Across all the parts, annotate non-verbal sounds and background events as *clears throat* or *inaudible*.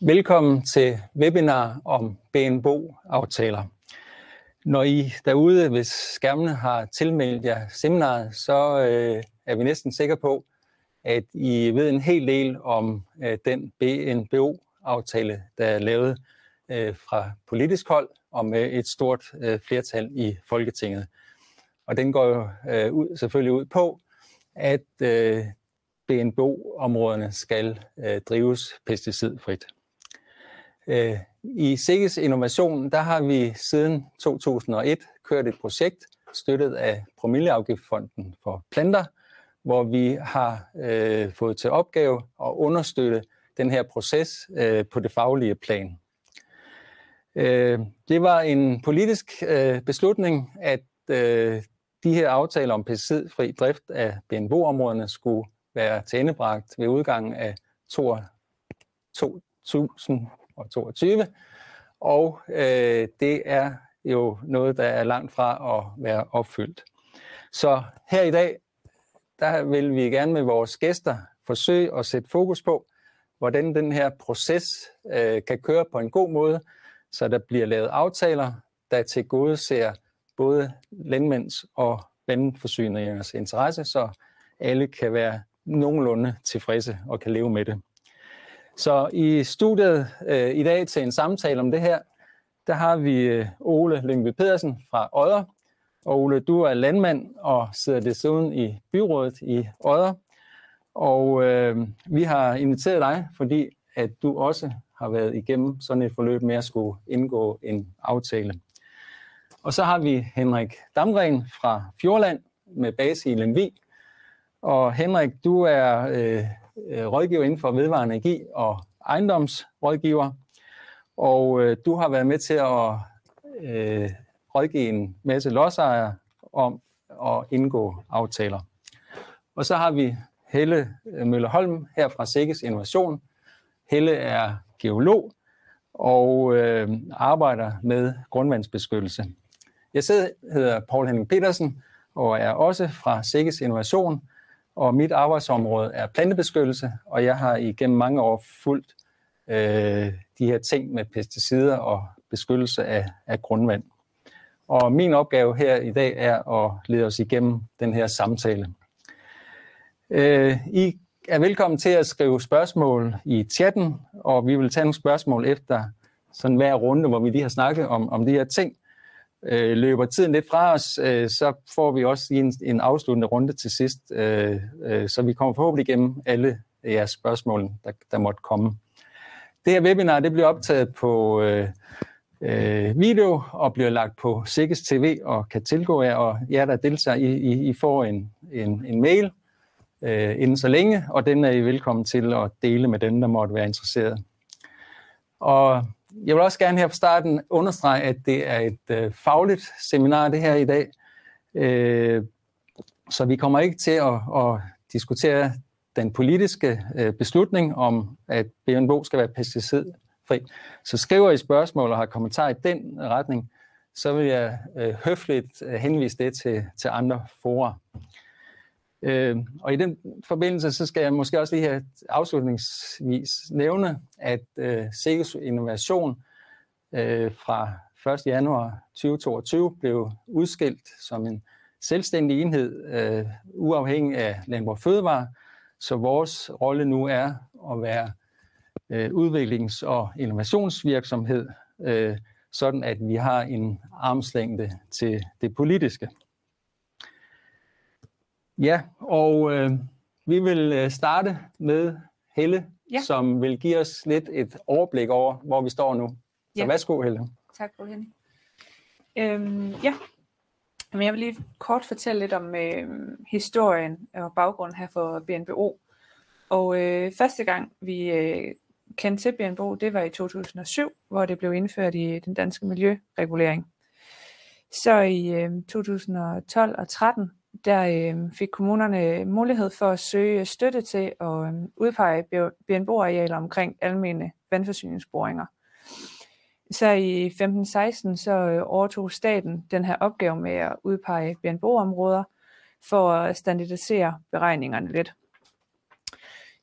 Velkommen til webinar om BNBO-aftaler. Når I derude, hvis skærmene har tilmeldt jer seminaret, så øh, er vi næsten sikre på, at I ved en hel del om øh, den BNBO-aftale, der er lavet øh, fra politisk hold og med et stort øh, flertal i Folketinget. Og den går jo øh, ud, selvfølgelig ud på, at øh, BNBO-områderne skal øh, drives pesticidfrit. Øh, I Sikkes Innovation, der har vi siden 2001 kørt et projekt støttet af Promilleafgiftfonden for planter, hvor vi har øh, fået til opgave at understøtte den her proces øh, på det faglige plan. Øh, det var en politisk øh, beslutning, at øh, de her aftaler om pesticidfri drift af BNBO-områderne skulle være tilendebragt ved udgangen af 2022. Og øh, det er jo noget, der er langt fra at være opfyldt. Så her i dag, der vil vi gerne med vores gæster forsøge at sætte fokus på, hvordan den her proces øh, kan køre på en god måde, så der bliver lavet aftaler, der til gode ser både landmænds og vandforsyningers interesse, så alle kan være nogenlunde tilfredse og kan leve med det. Så i studiet øh, i dag til en samtale om det her, der har vi øh, Ole Lyngby Pedersen fra Odder. Og Ole, du er landmand og sidder desuden i byrådet i Odder. Og øh, vi har inviteret dig, fordi at du også har været igennem sådan et forløb med at skulle indgå en aftale. Og så har vi Henrik Damgren fra Fjordland med base i Lemvig. Og Henrik, du er øh, øh, rådgiver inden for vedvarende energi og ejendomsrådgiver. Og øh, du har været med til at øh, rådgive en masse lodsejere om at indgå aftaler. Og så har vi Helle øh, Møllerholm her fra Sikkes Innovation. Helle er geolog og øh, arbejder med grundvandsbeskyttelse. Jeg selv hedder Paul Henning Petersen og er også fra Sikkes Innovation, og mit arbejdsområde er plantebeskyttelse, og jeg har igennem mange år fulgt øh, de her ting med pesticider og beskyttelse af, af grundvand. Og min opgave her i dag er at lede os igennem den her samtale. Øh, I er velkommen til at skrive spørgsmål i chatten, og vi vil tage nogle spørgsmål efter sådan hver runde, hvor vi lige har snakket om, om de her ting. Øh, løber tiden lidt fra os, øh, så får vi også en, en afsluttende runde til sidst, øh, øh, så vi kommer forhåbentlig igennem alle jeres spørgsmål, der, der måtte komme. Det her webinar det bliver optaget på øh, øh, video og bliver lagt på Sikkes TV og kan tilgå jer, og jer, der deltager, I, I, I får en, en, en mail øh, inden så længe, og den er I velkommen til at dele med dem, der måtte være interesseret. Og jeg vil også gerne her på starten understrege, at det er et øh, fagligt seminar, det her i dag. Øh, så vi kommer ikke til at, at diskutere den politiske øh, beslutning om, at BNBO skal være pesticidfri. Så skriver I spørgsmål og har kommentarer i den retning, så vil jeg øh, høfligt øh, henvise det til, til andre forer. Øh, og i den forbindelse, så skal jeg måske også lige her afslutningsvis nævne, at øh, Sikkes Innovation øh, fra 1. januar 2022 blev udskilt som en selvstændig enhed, øh, uafhængig af Landbrug Fødevare, så vores rolle nu er at være øh, udviklings- og innovationsvirksomhed, øh, sådan at vi har en armslængde til det politiske. Ja, og øh, vi vil øh, starte med Helle, ja. som vil give os lidt et overblik over, hvor vi står nu. Så ja. værsgo, Helle. Tak, Paul Henning. Øhm, ja, Men jeg vil lige kort fortælle lidt om øh, historien og baggrunden her for BNBO. Og øh, første gang vi øh, kendte til BNBO, det var i 2007, hvor det blev indført i den danske miljøregulering. Så i øh, 2012 og 13 der øh, fik kommunerne øh, mulighed for at søge støtte til at øh, udpege BNBO-arealer omkring almene vandforsyningsboringer. Så i 15-16 så øh, overtog staten den her opgave med at udpege BNBO-områder for at standardisere beregningerne lidt.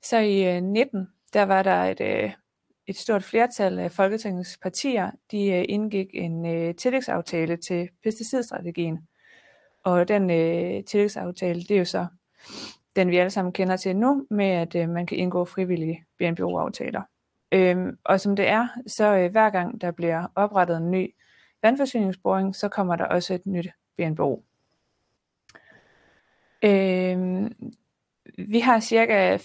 Så i øh, 19 der var der et, øh, et stort flertal af Folketingets partier, de øh, indgik en øh, tillægsaftale til pesticidstrategien. Og den øh, tillægsaftale, det er jo så den, vi alle sammen kender til nu, med at øh, man kan indgå frivillige BNBO-aftaler. Øhm, og som det er, så øh, hver gang der bliver oprettet en ny vandforsyningsboring, så kommer der også et nyt BNBO. Øhm, vi har cirka 5.600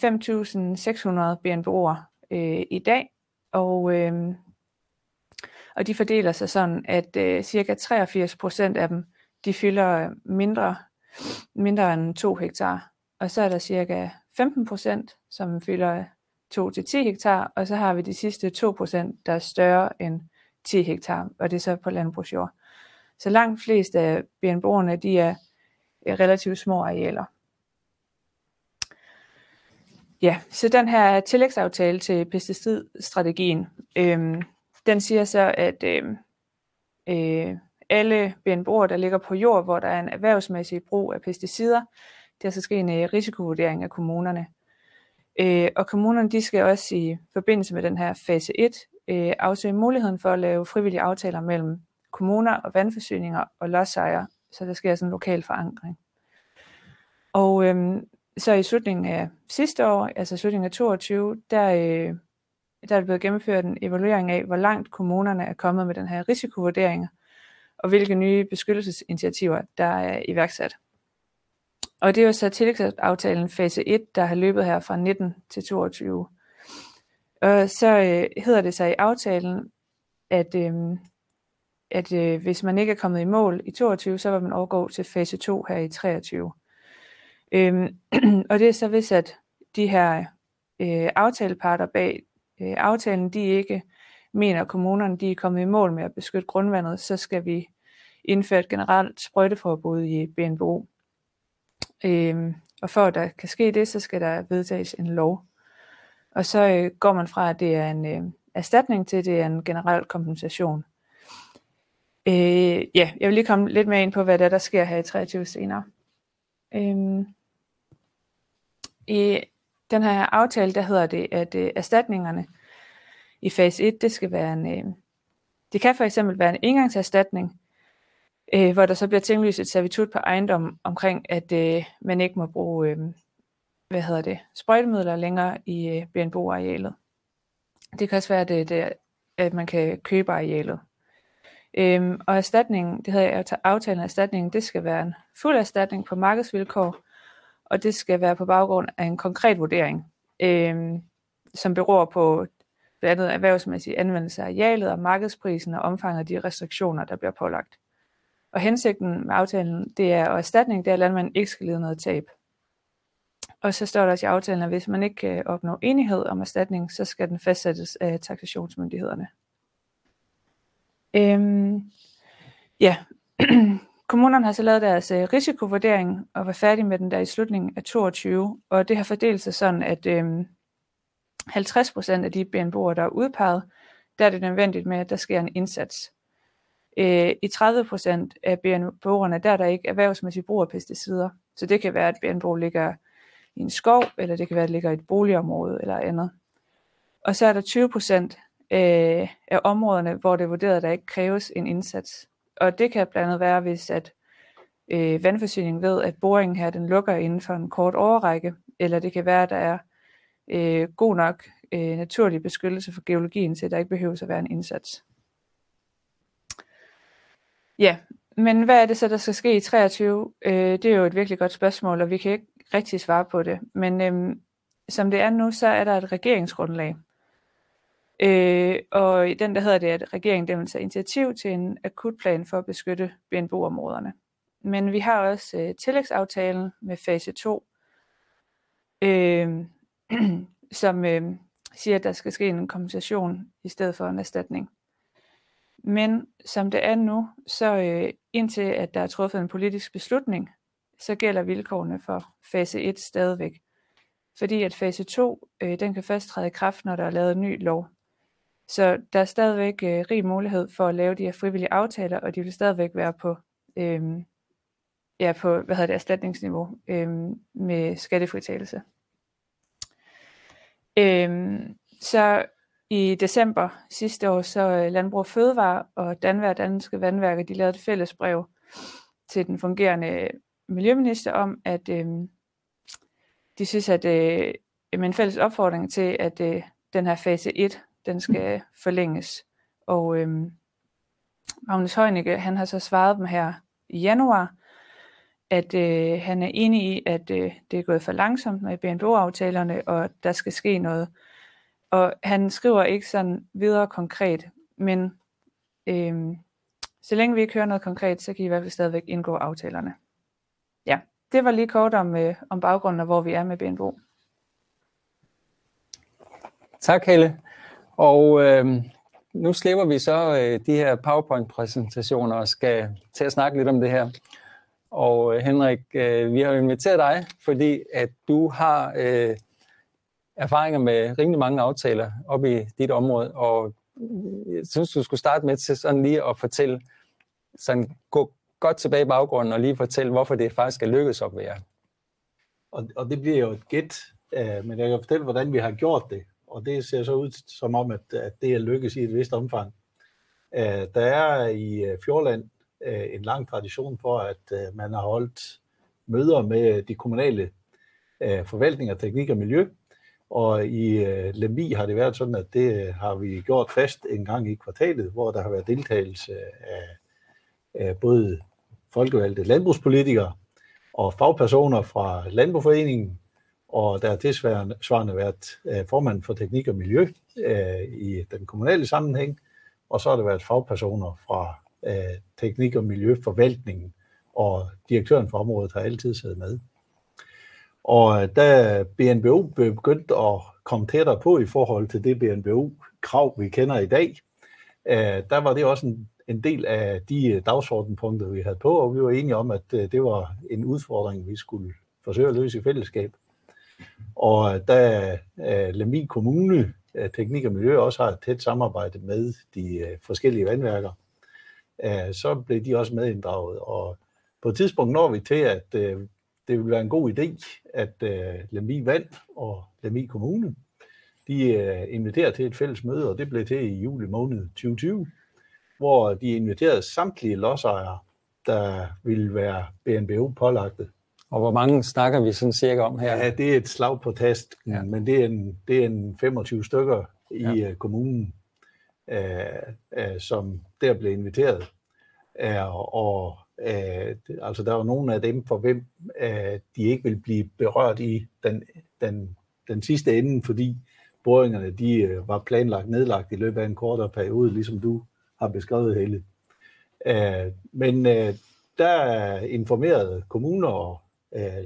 BNBO'er øh, i dag, og, øh, og de fordeler sig sådan, at øh, cirka 83% af dem, de fylder mindre, mindre end 2 hektar. Og så er der cirka 15 procent, som fylder 2-10 hektar, og så har vi de sidste 2 procent, der er større end 10 hektar, og det er så på landbrugsjord. Så langt flest af BNB'erne, de er relativt små arealer. Ja, så den her tillægsaftale til pesticidstrategien, øhm, den siger så, at øhm, øh, alle BNBO'er, der ligger på jord, hvor der er en erhvervsmæssig brug af pesticider, der skal altså ske en øh, risikovurdering af kommunerne. Øh, og kommunerne de skal også i forbindelse med den her fase 1 øh, afsøge muligheden for at lave frivillige aftaler mellem kommuner og vandforsyninger og lodsejere, så der sker sådan en lokal forankring. Og øhm, så i slutningen af sidste år, altså slutningen af 22, der, øh, der er blevet gennemført en evaluering af, hvor langt kommunerne er kommet med den her risikovurdering, og hvilke nye beskyttelsesinitiativer, der er iværksat. Og det er jo så tillægsaftalen fase 1, der har løbet her fra 19 til 22. Og så øh, hedder det sig i aftalen, at, øh, at øh, hvis man ikke er kommet i mål i 22, så vil man overgå til fase 2 her i 23. Øhm, *clears throat* og det er så hvis, at de her øh, aftaleparter bag øh, aftalen, de ikke mener, kommunerne de er kommet i mål med at beskytte grundvandet, så skal vi indføre et generelt sprøjteforbud i BNBO. Øhm, og for at der kan ske det, så skal der vedtages en lov. Og så øh, går man fra, at det er en øh, erstatning til, at det er en generel kompensation. Øh, ja, jeg vil lige komme lidt mere ind på, hvad der, der sker her i 23 senere. Øhm, I den her aftale, der hedder det, at øh, erstatningerne i fase 1, det skal være en, øh, det kan for eksempel være en engangserstatning, øh, hvor der så bliver tinglyst et servitut på ejendom omkring, at øh, man ikke må bruge, øh, hvad hedder det, sprøjtemidler længere i øh, BNBO-arealet. Det kan også være, at, øh, det, det, at man kan købe arealet. Øhm, og erstatningen, det hedder jeg aftalen af erstatningen, det skal være en fuld erstatning på markedsvilkår, og det skal være på baggrund af en konkret vurdering, øhm, som beror på blandt andet erhvervsmæssig anvendelse af arealet og markedsprisen og omfanget af de restriktioner, der bliver pålagt. Og hensigten med aftalen, det er, og erstatning, det er, at landmanden ikke skal lide noget tab. Og så står der også i aftalen, at hvis man ikke kan opnå enighed om erstatning, så skal den fastsættes af taxationsmyndighederne. Øhm, ja, *clears throat* kommunerne har så lavet deres øh, risikovurdering og var færdige med den der i slutningen af 22, og det har fordelt sig sådan, at øhm, 50 procent af de BNB'er, der er udpeget, der er det nødvendigt med, at der sker en indsats. Øh, I 30 procent af BNB'erne, der er der ikke erhvervsmæssig brug af pesticider, så det kan være, at BNBO ligger i en skov, eller det kan være, at det ligger i et boligområde eller andet. Og så er der 20 procent, øh, af områderne, hvor det er vurderet, at der ikke kræves en indsats. Og det kan blandt andet være, hvis at øh, vandforsyningen ved, at boringen her den lukker inden for en kort overrække, eller det kan være, at der er øh, god nok øh, naturlig beskyttelse for geologien til, at der ikke behøver at være en indsats. Ja, men hvad er det så, der skal ske i 23? Øh, det er jo et virkelig godt spørgsmål, og vi kan ikke rigtig svare på det. Men øh, som det er nu, så er der et regeringsgrundlag, Øh, og i den der hedder det, at regeringen den vil tage initiativ til en akutplan for at beskytte BNBO-områderne. Men vi har også øh, tillægsaftalen med fase 2, øh, *clears throat* som øh, siger, at der skal ske en kompensation i stedet for en erstatning. Men som det er nu, så øh, indtil at der er truffet en politisk beslutning, så gælder vilkårene for fase 1 stadigvæk. Fordi at fase 2, øh, den kan først træde i kraft, når der er lavet en ny lov. Så der er stadigvæk øh, rig mulighed for at lave de her frivillige aftaler, og de vil stadigvæk være på, øh, ja, på hvad hedder det, erstatningsniveau øh, med skattefritagelse. Øhm, så I december sidste år, så øh, Landbrug Fødevare og Danvær Danske Vandværker, de lavede et fælles brev til den fungerende øh, miljøminister om, at øh, de synes, at øh, med en fælles opfordring til, at øh, den her fase 1, den skal forlænges. Og øh, Magnus Heunicke, han har så svaret dem her i januar, at øh, han er enig i, at øh, det er gået for langsomt med BNBO-aftalerne, og der skal ske noget. Og han skriver ikke sådan videre konkret, men øh, så længe vi ikke hører noget konkret, så kan I i hvert fald stadigvæk indgå aftalerne. Ja, det var lige kort om, øh, om baggrunden og hvor vi er med BNBO. Tak, Helle. Og øh, nu slipper vi så øh, de her PowerPoint-præsentationer og skal til at snakke lidt om det her. Og øh, Henrik, øh, vi har inviteret dig, fordi at du har øh, erfaringer med rimelig mange aftaler op i dit område, og øh, jeg synes, du skulle starte med til sådan lige at fortælle, sådan gå godt tilbage i baggrunden og lige fortælle, hvorfor det faktisk er lykkedes op ved jer. Og, og det bliver jo et gæt, øh, men jeg kan fortælle, hvordan vi har gjort det, og det ser så ud som om, at, at det er lykkes i et vist omfang. Øh, der er i øh, Fjordland øh, en lang tradition for, at øh, man har holdt møder med de kommunale øh, forvaltninger, teknik og miljø, og i øh, Lemvi har det været sådan, at det øh, har vi gjort fast en gang i kvartalet, hvor der har været deltagelse af, af både folkevalgte landbrugspolitikere og fagpersoner fra Landbrugforeningen, og der har tilsvarende været øh, formand for teknik og miljø øh, i den kommunale sammenhæng, og så har der været fagpersoner fra af teknik og miljøforvaltningen, og direktøren for området har altid siddet med. Og øh, da BNBO begyndte at komme tættere på i forhold til det BNBO-krav, vi kender i dag, øh, der var det også en, en del af de øh, dagsordenpunkter, vi havde på, og vi var enige om, at det var en udfordring, vi skulle forsøge at løse i fællesskab. Og da Lemvig Kommune, Teknik og Miljø, også har et tæt samarbejde med de forskellige vandværker, så blev de også medinddraget. Og på et tidspunkt når vi til, at det vil være en god idé, at uh, Lemvig Vand og Lemvig Kommune, de uh, inviterer til et fælles møde, og det blev til i juli måned 2020, hvor de inviterede samtlige lodsejere, der ville være BNBO pålagte. Og hvor mange snakker vi sådan cirka om her? Ja, det er et slag på tast, ja. men det er, en, det er en 25 stykker i ja. uh, kommunen, uh, uh, som der blev inviteret. Uh, og Øh, altså der var nogle af dem, for hvem øh, de ikke vil blive berørt i den, den, den sidste ende, fordi boringerne de øh, var planlagt nedlagt i løbet af en kortere periode, ligesom du har beskrevet hele. Øh, men øh, der informerede kommuner og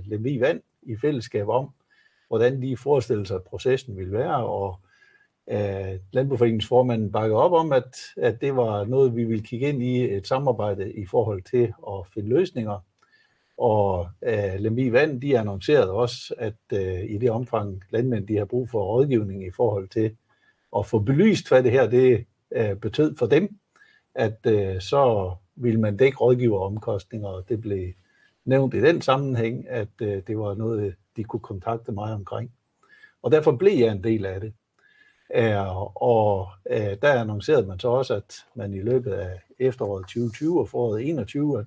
Lemvig Vand i fællesskab om, hvordan de forestillede sig, at processen ville være, og øh, Landbrugforeningsformanden bakker op om, at, at det var noget, vi ville kigge ind i et samarbejde i forhold til at finde løsninger. Og øh, Lemvig Vand, de annoncerede også, at øh, i det omfang landmænd de har brug for rådgivning i forhold til at få belyst, hvad det her det øh, betød for dem, at øh, så ville man dække rådgiveromkostninger, og det blev nævnt i den sammenhæng, at øh, det var noget, de kunne kontakte mig omkring. Og derfor blev jeg en del af det. Og øh, der annoncerede man så også, at man i løbet af efteråret 2020 og foråret 2021, at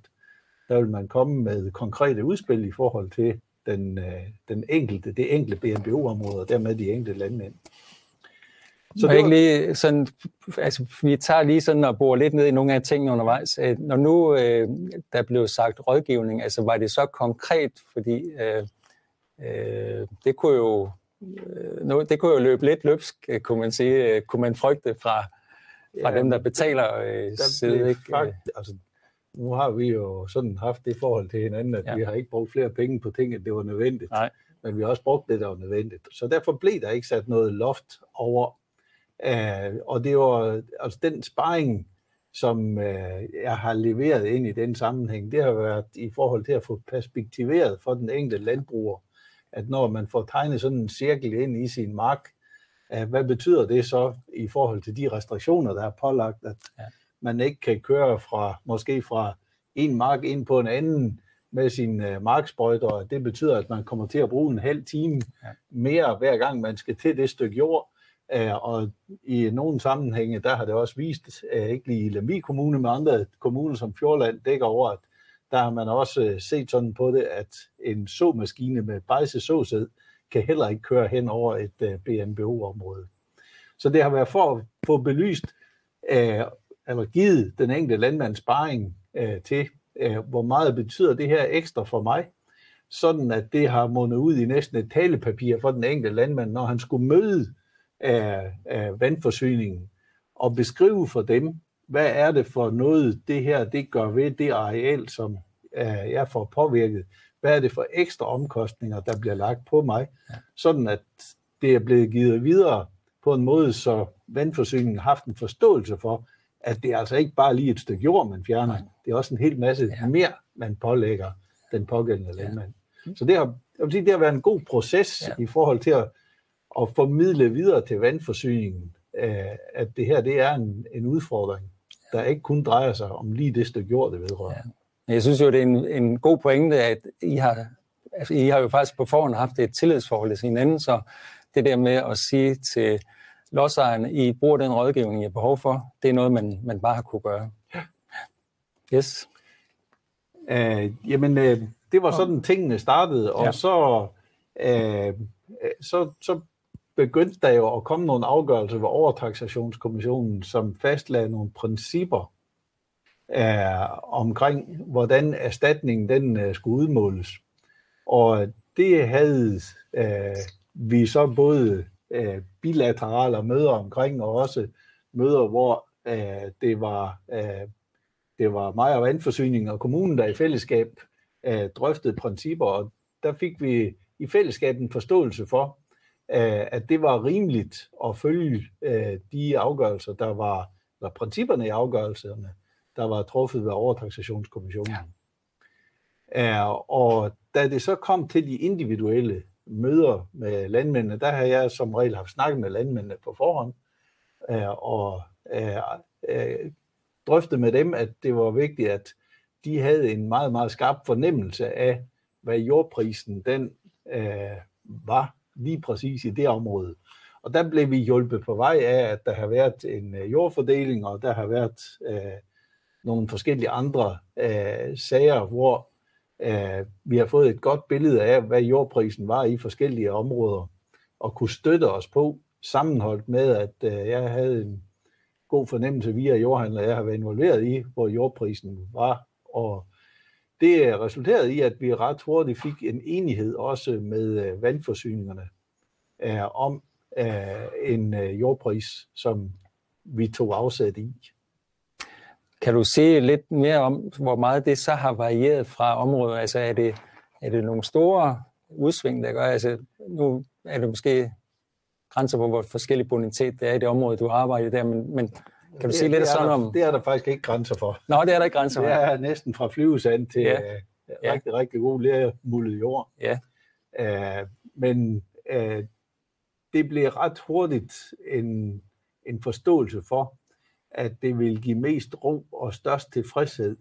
der vil man komme med konkrete udspil i forhold til den, øh, den enkelte, det enkelte BNBO-område, og dermed de enkelte landmænd. Så det var... ikke lige sådan, altså, vi tager lige sådan og bor lidt ned i nogle af tingene undervejs. Når nu øh, der blev sagt rådgivning, altså var det så konkret, fordi øh, øh, det kunne jo Øh, nu, det kunne jo løbe lidt løbsk, øh, kunne man sige. Øh, kunne man frygte fra, fra ja, dem, der betaler øh, side, ikke? Fakt, altså, nu har vi jo sådan haft det forhold til hinanden, at ja. vi har ikke brugt flere penge på ting, end det var nødvendigt. Nej. Men vi har også brugt det, der var nødvendigt. Så derfor blev der ikke sat noget loft over. Uh, og det var altså den sparring, som uh, jeg har leveret ind i den sammenhæng, det har været i forhold til at få perspektiveret for den enkelte landbruger, at når man får tegnet sådan en cirkel ind i sin mark, hvad betyder det så i forhold til de restriktioner, der er pålagt, at ja. man ikke kan køre fra måske fra en mark ind på en anden med sin uh, marksprøjter, og det betyder, at man kommer til at bruge en halv time ja. mere hver gang man skal til det stykke jord, og i nogle sammenhænge, der har det også vist, ikke lige i Lemvig Kommune, men andre kommuner som Fjordland dækker over, at der har man også øh, set sådan på det, at en såmaskine med bejse såsæd kan heller ikke køre hen over et øh, BNBO-område. Så det har været for at få belyst, øh, eller givet den enkelte landmands sparring til, hvor meget betyder det her ekstra for mig, sådan at det har mundet ud i næsten et talepapir for den enkelte landmand, når han skulle møde af, af vandforsyningen og beskrive for dem, hvad er det for noget, det her det gør ved det areal, som øh, jeg får påvirket. Hvad er det for ekstra omkostninger, der bliver lagt på mig, sådan at det er blevet givet videre på en måde, så vandforsyningen har haft en forståelse for, at det er altså ikke bare lige et stykke jord, man fjerner. Det er også en hel masse ja. mere, man pålægger den pågældende landmand. Ja. Så det har, jeg vil sige, det har været en god proces ja. i forhold til at, at formidle videre til vandforsyningen, at det her det er en, en udfordring, der ikke kun drejer sig om lige det stykke jord, det vedrører. Ja. Jeg synes jo, det er en, en god pointe, at I har, altså, I har jo faktisk på forhånd haft et tillidsforhold til hinanden, så det der med at sige til lodsejerne, I bruger den rådgivning, I har behov for, det er noget, man, man bare har kunne gøre. Ja. Yes. Uh, jamen, uh, det var sådan, tingene startede, og ja. så, uh, så, så begyndte der jo at komme nogle afgørelser ved overtaksationskommissionen, som fastlagde nogle principper uh, omkring, hvordan erstatningen den uh, skulle udmåles. Og det havde uh, vi så både uh, bilaterale møder omkring, og også møder, hvor uh, det var uh, det var mig og vandforsyningen og kommunen, der i fællesskab øh, drøftede principper, og der fik vi i fællesskab en forståelse for, at det var rimeligt at følge uh, de afgørelser, der var, eller principperne i afgørelserne, der var truffet ved overtaxationskommissionen. Ja. Og da det så kom til de individuelle møder med landmændene, der har jeg som regel haft snakket med landmændene på forhånd, uh, og drøftet med dem, at det var vigtigt, at de havde en meget, meget skarp fornemmelse af, hvad jordprisen den øh, var lige præcis i det område. Og der blev vi hjulpet på vej af, at der har været en øh, jordfordeling, og der har været øh, nogle forskellige andre øh, sager, hvor øh, vi har fået et godt billede af, hvad jordprisen var i forskellige områder, og kunne støtte os på, sammenholdt med, at øh, jeg havde en god fornemmelse via jordhandler, jeg har været involveret i, hvor jordprisen var. Og det øh, resulterede i, at vi ret hurtigt fik en enighed også med øh, vandforsyningerne øh, om øh, en øh, jordpris, som vi tog afsæt i. Kan du se lidt mere om, hvor meget det så har varieret fra området? Altså er det, er det nogle store udsving, der gør? Altså nu er det måske grænser på, hvor forskellig bonitet det er i det område, du arbejder der, men, men kan du det, sige lidt det sådan der, om... Det er der faktisk ikke grænser for. Nå, det er der ikke grænser for. Det er næsten fra flyvesand til ja. uh, ja. rigtig, rigtig god læremullet jord. Ja. Uh, men uh, det blev ret hurtigt en, en forståelse for, at det vil give mest ro og størst tilfredshed,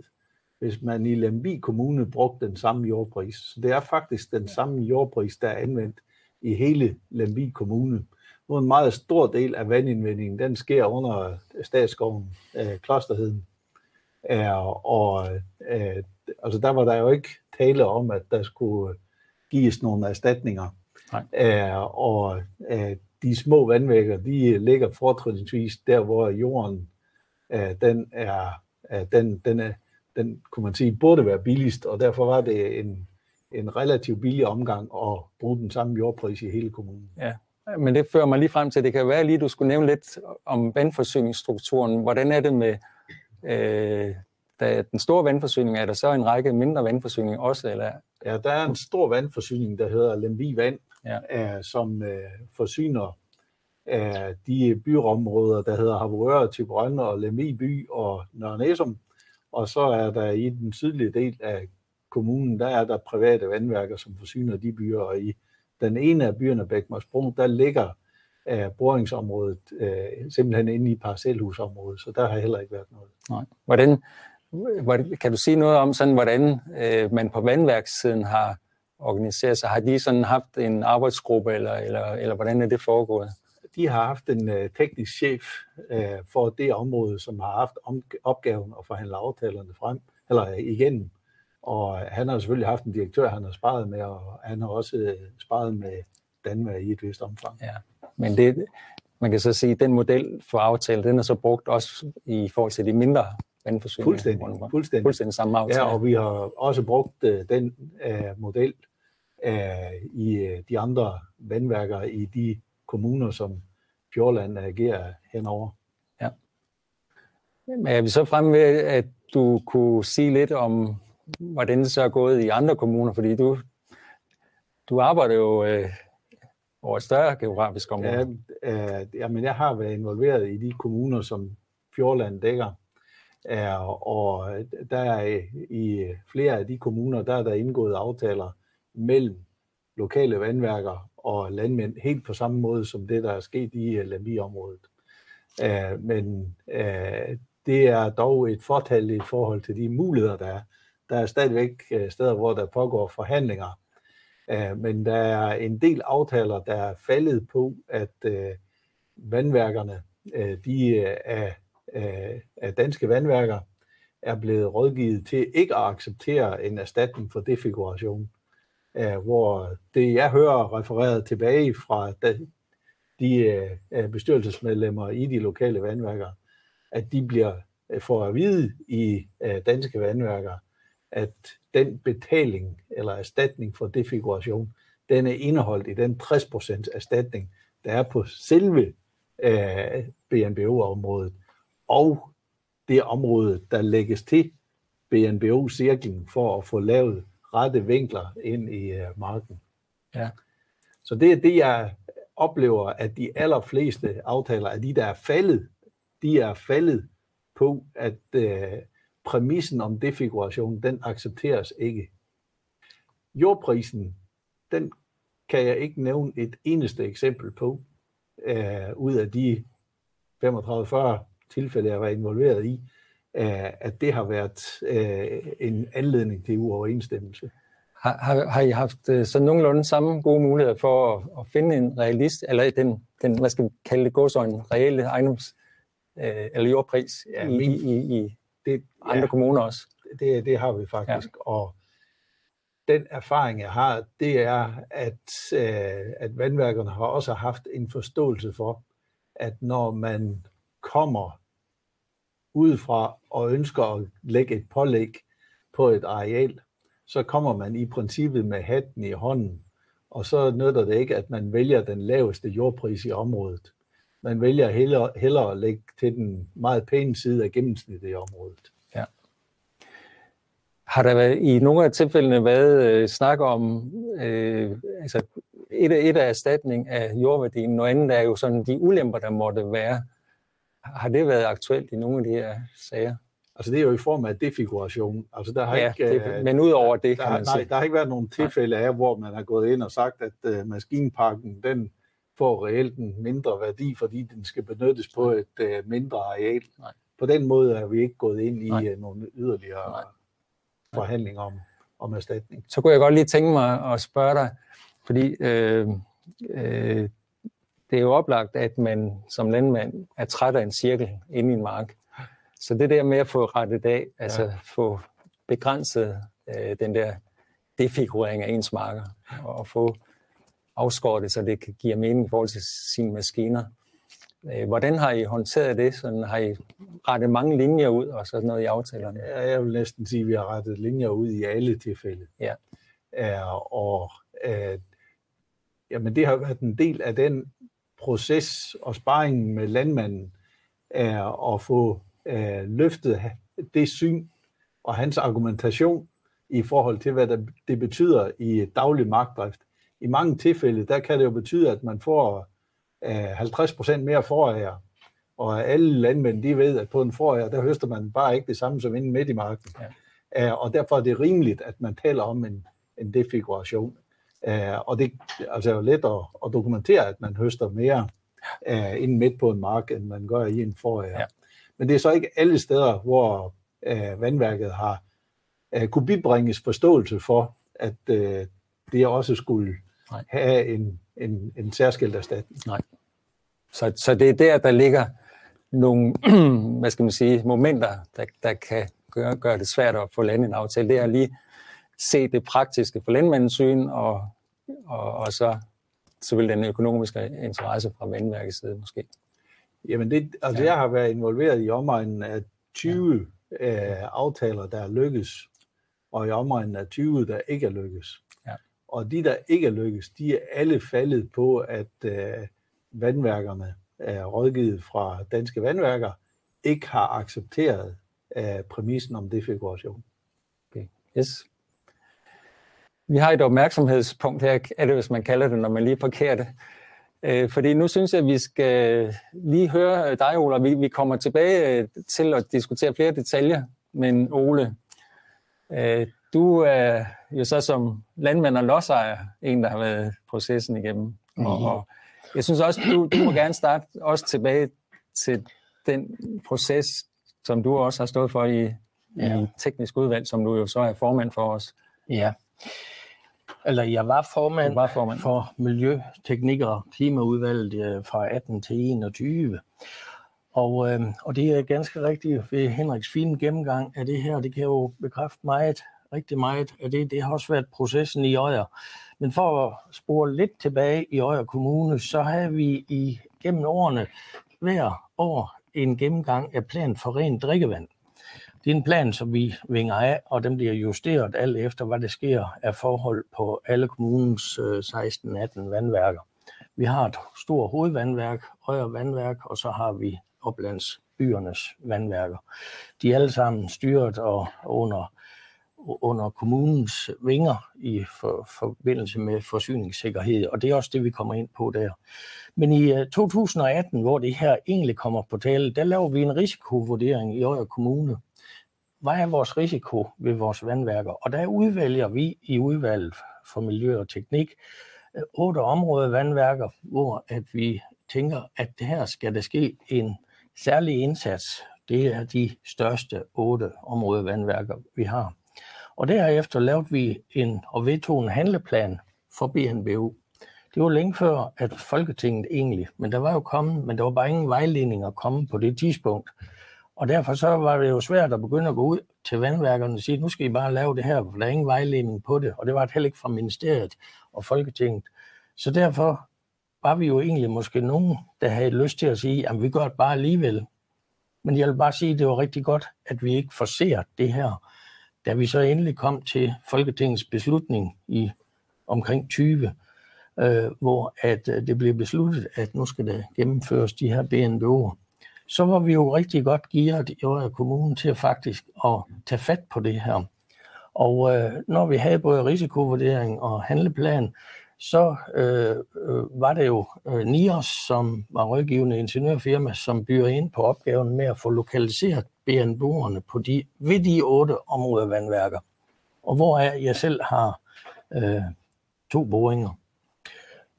hvis man i Lemvig Kommune brugte den samme jordpris. Så det er faktisk den samme jordpris, der er anvendt i hele Lemvig Kommune. Nu en meget stor del af vandindvindingen, den sker under statsskoven, øh, klosterheden. Øh, og øh, altså der var der jo ikke tale om, at der skulle gives nogle erstatninger. Nej. Øh, og øh, de små vandvægger, de ligger fortrinsvis der, hvor jorden, øh, den er, øh, den, den er, den kunne man sige, burde være billigst, og derfor var det en, en relativt billig omgang at bruge den samme jordpris i hele kommunen. Ja, men det fører mig lige frem til, det kan være lige, du skulle nævne lidt om vandforsyningsstrukturen. Hvordan er det med øh, da den store vandforsyning? Er der så en række mindre vandforsyninger også? Eller? Ja, der er en stor vandforsyning, der hedder Lemvig Vand, ja. øh, som øh, forsyner øh, de byområder, der hedder Havorør, Tiberøn og Lemvig by og Nørre Næsum. Og så er der i den sydlige del af kommunen, der er der private vandværker, som forsyner de byer, og i den ene af byerne, Bækmarsbro, der ligger uh, boringsområdet uh, simpelthen inde i parcelhusområdet, så der har heller ikke været noget. Nej. Hvordan, hvordan, kan du sige noget om, sådan, hvordan uh, man på vandværkssiden har organiseret sig? Har de sådan haft en arbejdsgruppe, eller, eller, eller hvordan er det foregået? de har haft en uh, teknisk chef uh, for det område, som har haft om, opgaven at forhandle aftalerne frem, eller uh, igen. Og han har selvfølgelig haft en direktør, han har sparet med, og han har også uh, sparet med Danmark i et vist omfang. Ja, men det, man kan så sige, at den model for aftale, den er så brugt også i forhold til de mindre vandforsyninger. Fuldstændig. Fuldstændig. Fuldstændig samme aftale. Ja, og vi har også brugt uh, den uh, model uh, i uh, de andre vandværker i de kommuner, som Fjordland agerer henover. Ja. Men er vi så fremme ved, at du kunne sige lidt om, hvordan det så er gået i andre kommuner, fordi du, du arbejder jo øh, over et større geografisk område. Ja, øh, jamen jeg har været involveret i de kommuner, som Fjordland dækker, øh, og der er i flere af de kommuner, der er der indgået aftaler mellem lokale vandværker og landmænd, helt på samme måde som det, der er sket i øh, Lembi-området. Øh, men øh, det er dog et fortal i forhold til de muligheder, der er. Der er stadigvæk øh, steder, hvor der pågår forhandlinger, øh, men der er en del aftaler, der er faldet på, at øh, vandværkerne, de er øh, af danske vandværker, er blevet rådgivet til ikke at acceptere en erstatning for defiguration. Hvor det, jeg hører refereret tilbage fra de, de bestyrelsesmedlemmer i de lokale vandværker, at de bliver øh, for at vide i danske vandværker, at den betaling eller erstatning for defiguration, den er indeholdt i den 60% erstatning, der er på selve øh, BNBO-området, og det område, der lægges til BNBO-cirklen for at få lavet rette vinkler ind i uh, marken. Ja. Så det er det, jeg oplever, at de allerfleste aftaler af de, der er faldet, de er faldet på, at uh, præmissen om defiguration, den accepteres ikke. Jordprisen, den kan jeg ikke nævne et eneste eksempel på, uh, ud af de 35-40 tilfælde, jeg var involveret i, at det har været øh, en anledning til uoverensstemmelse. Har, har, har I haft øh, så nogenlunde samme gode muligheder for at, at finde en realist, eller den, den hvad skal vi kalde det, gåsøjne, reelle ejendoms, øh, eller jordpris ja, i, min, i, i det, andre ja, kommuner også? Det, det har vi faktisk, ja. og den erfaring, jeg har, det er, at, øh, at vandværkerne har også haft en forståelse for, at når man kommer udefra og ønsker at lægge et pålæg på et areal, så kommer man i princippet med hatten i hånden, og så nytter det ikke, at man vælger den laveste jordpris i området. Man vælger hellere, hellere at lægge til den meget pæne side af gennemsnittet i området. Ja. Har der været, i nogle af tilfældene været øh, snak om øh, altså et, et af erstatning af jordværdien, noget andet er jo sådan de ulemper, der måtte være har det været aktuelt i nogle af de her sager? Altså det er jo i form af defiguration. Altså der har ja, ikke, det, øh, men ud over det, der, kan man nej, sige. der har ikke været nogen tilfælde af, hvor man har gået ind og sagt, at uh, maskinparken, den får reelt en mindre værdi, fordi den skal benyttes på et uh, mindre areal. Nej. På den måde er vi ikke gået ind i uh, nogle yderligere nej. forhandlinger om, om erstatning. Så kunne jeg godt lige tænke mig at spørge dig, fordi øh, øh, det er jo oplagt, at man som landmand er træt af en cirkel inde i en mark. Så det der med at få rettet af, altså ja. få begrænset øh, den der defigurering af ens marker, og få afskåret det, så det kan give mening i forhold til sine maskiner. Øh, hvordan har I håndteret det? Sådan, har I rettet mange linjer ud og sådan noget i aftalerne? Ja, jeg vil næsten sige, at vi har rettet linjer ud i alle tilfælde. Ja. Uh, og uh, jamen, det har været en del af den proces og sparringen med landmanden er at få øh, løftet det syn og hans argumentation i forhold til, hvad det betyder i daglig markdrift. I mange tilfælde, der kan det jo betyde, at man får øh, 50% mere forager, og alle landmænd, de ved, at på en forager, der høster man bare ikke det samme som inden midt i marken. Ja. Uh, og derfor er det rimeligt, at man taler om en, en defiguration. Uh, og det altså, er jo let at, at dokumentere, at man høster mere uh, inden midt på en mark, end man gør i en forår. Ja. Men det er så ikke alle steder, hvor uh, vandværket har uh, kunne bibringes forståelse for, at uh, det også skulle Nej. have en, en, en særskilt erstatning. Nej. Så, så det er der, der ligger nogle *clears throat* hvad skal man sige, momenter, der, der kan gøre, gøre det svært at få landet en aftale. Det er lige se det praktiske for landmandens syn, og, og, og så selvfølgelig den økonomiske interesse fra vandværkets side måske. Jamen, det, altså ja. jeg har været involveret i omegnen af 20 ja. øh, aftaler, der er lykkes, og i omegnen af 20, der ikke er lykkes. Og de, der ikke er lykkes, de er alle faldet på, at øh, vandværkerne er rådgivet fra danske vandværker, ikke har accepteret øh, præmissen om defiguration. Okay. Yes. Vi har et opmærksomhedspunkt her, er det, hvis man kalder det, når man lige parkerer det. Øh, fordi nu synes jeg, at vi skal lige høre dig, Ole. Vi, vi kommer tilbage øh, til at diskutere flere detaljer, men Ole, øh, du er jo så som landmand og lodsejer en, der har været processen igennem. Mm. Og, og jeg synes også, du, du må gerne starte også tilbage til den proces, som du også har stået for i, ja. i teknisk udvalg, som du jo så er formand for os. Ja. Eller jeg var formand, var formand. for Miljø, Teknik og Klimaudvalget øh, fra 18 til 21. Og, øh, og det er ganske rigtigt ved Henriks fine gennemgang af det her. Det kan jo bekræfte meget, rigtig meget af det. Det har også været processen i Øjer. Men for at spore lidt tilbage i Øjer Kommune, så har vi i gennem årene hver år en gennemgang af plan for rent drikkevand. Det er en plan, som vi vinger af, og den bliver justeret alt efter, hvad der sker af forhold på alle kommunens øh, 16-18 vandværker. Vi har et stort hovedvandværk, Øjer Vandværk, og så har vi oplandsbyernes vandværker. De er alle sammen styret og under, under kommunens vinger i for, forbindelse med forsyningssikkerhed, og det er også det, vi kommer ind på der. Men i øh, 2018, hvor det her egentlig kommer på tale, der laver vi en risikovurdering i Øjer Kommune, hvad er vores risiko ved vores vandværker? Og der udvælger vi i udvalget for miljø og teknik øh, otte områder vandværker, hvor at vi tænker, at det her skal der ske en særlig indsats. Det er de største otte områder vandværker, vi har. Og derefter lavede vi en og vedtog en handleplan for BNBU. Det var længe før, at Folketinget egentlig, men der var jo kommet, men der var bare ingen vejledning at komme på det tidspunkt. Og derfor så var det jo svært at begynde at gå ud til vandværkerne og sige, nu skal I bare lave det her, for der er ingen vejledning på det. Og det var det heller ikke fra ministeriet og Folketinget. Så derfor var vi jo egentlig måske nogen, der havde lyst til at sige, at vi gør det bare alligevel. Men jeg vil bare sige, at det var rigtig godt, at vi ikke forser det her. Da vi så endelig kom til Folketingets beslutning i omkring 20, øh, hvor at øh, det blev besluttet, at nu skal der gennemføres de her BNBO'er, så var vi jo rigtig godt gearet i Ørre Kommune til faktisk at tage fat på det her. Og øh, når vi havde både risikovurdering og handleplan, så øh, øh, var det jo øh, NIOS, som var rådgivende ingeniørfirma, som byder ind på opgaven med at få lokaliseret BNB'erne på de, ved de otte områder vandværker. Og hvor jeg selv har øh, to boringer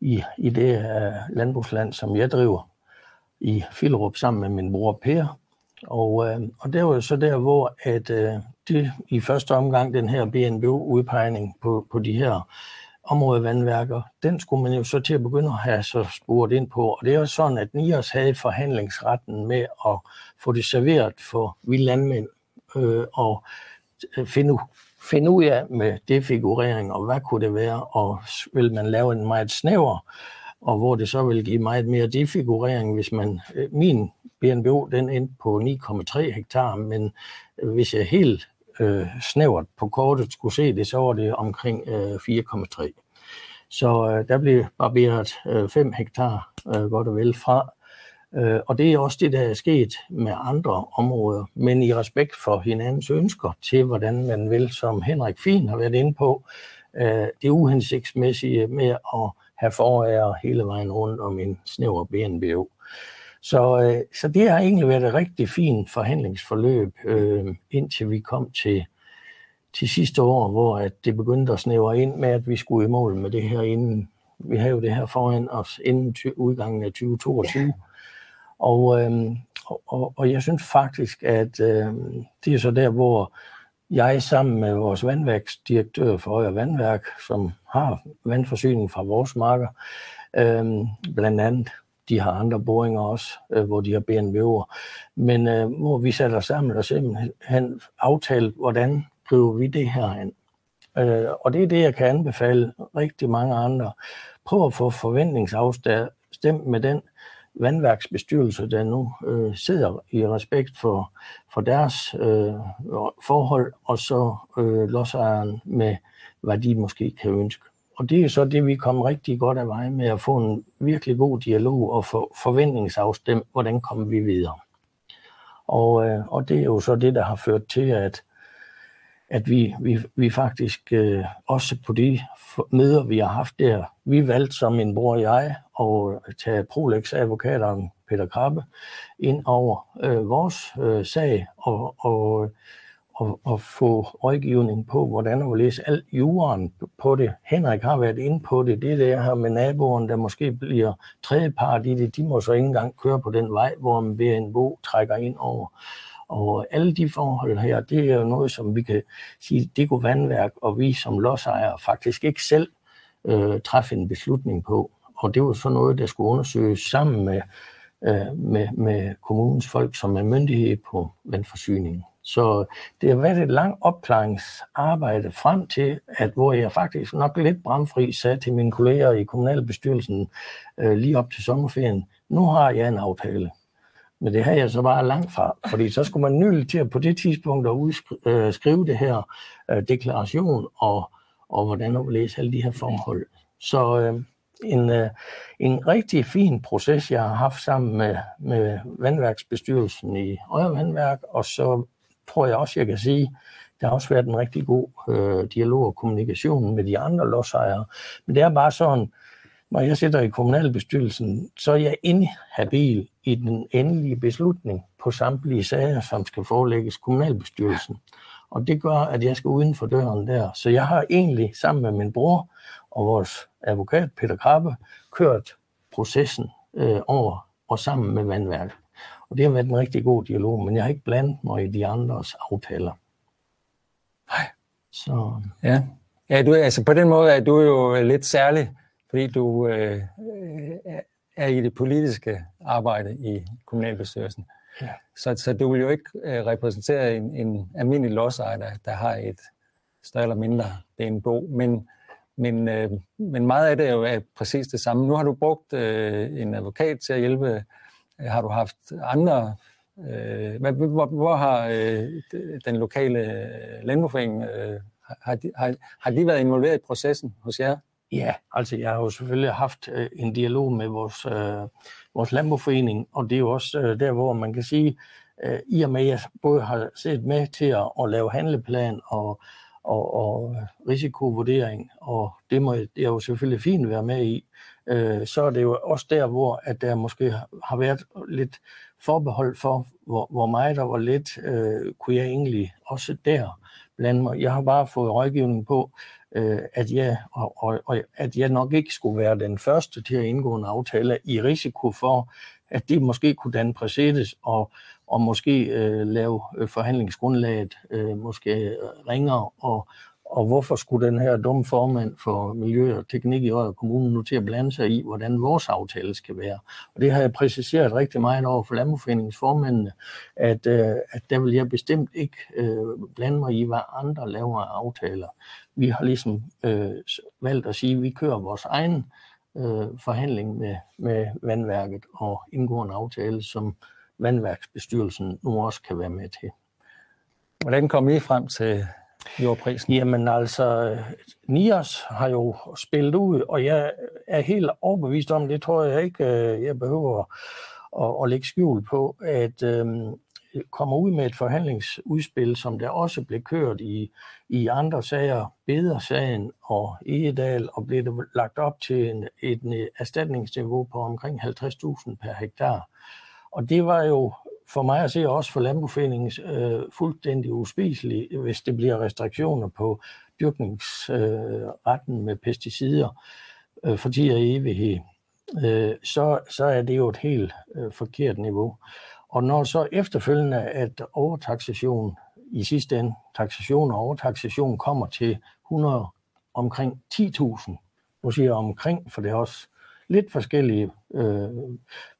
i, i det øh, landbrugsland, som jeg driver i Filderup sammen med min bror Per. Og, øh, og det var jo så der, hvor at, øh, det i første omgang, den her BNB-udpegning på, på de her områdevandværker, den skulle man jo så til at begynde at have så spurgt ind på. Og det er jo sådan, at NIOS havde forhandlingsretten med at få det serveret for vi landmænd øh, og øh, finde, finde ud af med defigurering, og hvad kunne det være, og vil man lave en meget snæver og hvor det så vil give meget mere defigurering, hvis man, øh, min BNBO, den endte på 9,3 hektar, men øh, hvis jeg helt øh, snævert på kortet skulle se det, så var det omkring øh, 4,3. Så øh, der blev barberet øh, 5 hektar øh, godt og vel fra. Øh, og det er også det, der er sket med andre områder, men i respekt for hinandens ønsker til, hvordan man vil, som Henrik Fien har været inde på, øh, det uhensigtsmæssige med at have forærer hele vejen rundt om en snæver BNBO. Så, øh, så det har egentlig været et rigtig fint forhandlingsforløb, øh, indtil vi kom til, til sidste år, hvor at det begyndte at snævre ind med, at vi skulle i mål med det her inden. Vi har jo det her foran os inden udgangen af 2022. Og, øh, og, og jeg synes faktisk, at øh, det er så der, hvor jeg sammen med vores vandværksdirektør for Højre Vandværk, som har vandforsyning fra vores marker, øh, blandt andet, de har andre boringer også, øh, hvor de har BNBO'er. Men øh, hvor vi sætter sammen og simpelthen aftalt, hvordan driver vi det her hen. Øh, og det er det, jeg kan anbefale rigtig mange andre. Prøv at få forventningsafstemt med den vandværksbestyrelse, der nu øh, sidder i respekt for, for deres øh, forhold, og så øh, lodsejeren med, hvad de måske kan ønske. Og det er så det, vi kommer rigtig godt af vej med at få en virkelig god dialog og få forventningsafstemt, hvordan kommer vi videre. Og, øh, og det er jo så det, der har ført til, at at vi, vi, vi faktisk øh, også på de møder, vi har haft der, vi valgte som min bror og jeg at tage Prolex-advokateren Peter Krabbe ind over øh, vores øh, sag og, og, at, at få rådgivning på, hvordan og læse alt juren på det. Henrik har været inde på det. Det der her med naboen, der måske bliver tredjepart i det. De må så ikke engang køre på den vej, hvor en BNBO trækker ind over. Og alle de forhold her, det er jo noget, som vi kan sige, det kunne vandværk og vi som lodsejere faktisk ikke selv øh, træffe en beslutning på. Og det var så noget, der skulle undersøges sammen med, øh, med, med kommunens folk, som er myndighed på vandforsyningen. Så det har været et langt opklaringsarbejde frem til, at hvor jeg faktisk nok lidt bramfri sagde til mine kolleger i kommunalbestyrelsen øh, lige op til sommerferien, nu har jeg en aftale. Men det havde jeg så bare langt fra, fordi så skulle man nylig til at på det tidspunkt at udskrive øh, det her øh, deklaration og, og hvordan at læse alle de her forhold. Så øh, en, øh, en rigtig fin proces, jeg har haft sammen med, med vandværksbestyrelsen i Øje Vandværk, og så tror jeg også, jeg kan sige, der har også været en rigtig god øh, dialog og kommunikation med de andre lodsejere. Men det er bare sådan, når jeg sidder i kommunalbestyrelsen, så er jeg inhabil i den endelige beslutning på samtlige sager, som skal forelægges kommunalbestyrelsen. Og det gør, at jeg skal uden for døren der. Så jeg har egentlig sammen med min bror og vores advokat Peter Krabbe kørt processen øh, over og sammen med vandværket. Og det har været en rigtig god dialog, men jeg har ikke blandet mig i de andres aftaler. Nej. Så. Ja. Ja, du, altså på den måde er du jo lidt særlig fordi du øh, er i det politiske arbejde i kommunalbestyrelsen. Ja. Så, så du vil jo ikke øh, repræsentere en, en almindelig lodsejer, der, der har et større eller mindre BNBO, men, men, øh, men meget af det er jo er præcis det samme. Nu har du brugt øh, en advokat til at hjælpe. Øh, har du haft andre Øh, hvor, hvor har øh, den lokale landbrugsforening, øh, øh har, de, har, har de været involveret i processen hos jer? Ja, altså jeg har jo selvfølgelig haft øh, en dialog med vores, øh, vores landbrugsforening, og det er jo også øh, der, hvor man kan sige, øh, i og med at jeg både har set med til at, at lave handleplan og, og, og risikovurdering, og det må jeg jo selvfølgelig fint være med i, øh, så er det jo også der, hvor at der måske har været lidt forbehold for, hvor, hvor meget der var lidt, øh, kunne jeg egentlig også der blande mig. Jeg har bare fået rådgivning på, øh, at, jeg, og, og, og, at jeg nok ikke skulle være den første til at indgå en aftale i risiko for, at det måske kunne danne præcedens og, og måske øh, lave øh, forhandlingsgrundlaget øh, måske ringere og, og hvorfor skulle den her dumme formand for Miljø og Teknik i Øjer Kommune nu til at blande sig i, hvordan vores aftale skal være? Og det har jeg præciseret rigtig meget over for Landbrugforeningens formændene, at, øh, at der vil jeg bestemt ikke øh, blande mig i, hvad andre laver af aftaler. Vi har ligesom øh, valgt at sige, at vi kører vores egen øh, forhandling med, med vandværket og indgår en aftale, som vandværksbestyrelsen nu også kan være med til. Hvordan kom I frem til jordprisen? Jamen altså, Nias har jo spillet ud, og jeg er helt overbevist om, det tror jeg ikke, øh, jeg behøver at, at lægge skjul på, at øh, kommer ud med et forhandlingsudspil, som der også blev kørt i, i andre sager, Bedersagen og Egedal, og blev det lagt op til en, et erstatningsniveau på omkring 50.000 per hektar. Og det var jo for mig at se også for landbrugforeningens øh, fuldstændig uspiselig, hvis det bliver restriktioner på dyrkningsretten øh, med pesticider øh, for tid og evighed. Øh, så, så er det jo et helt øh, forkert niveau. Og når så efterfølgende, at overtaxation i sidste ende, taxation og overtaxation kommer til 100 omkring 10.000, nu siger jeg omkring, for det er også lidt forskellige, øh,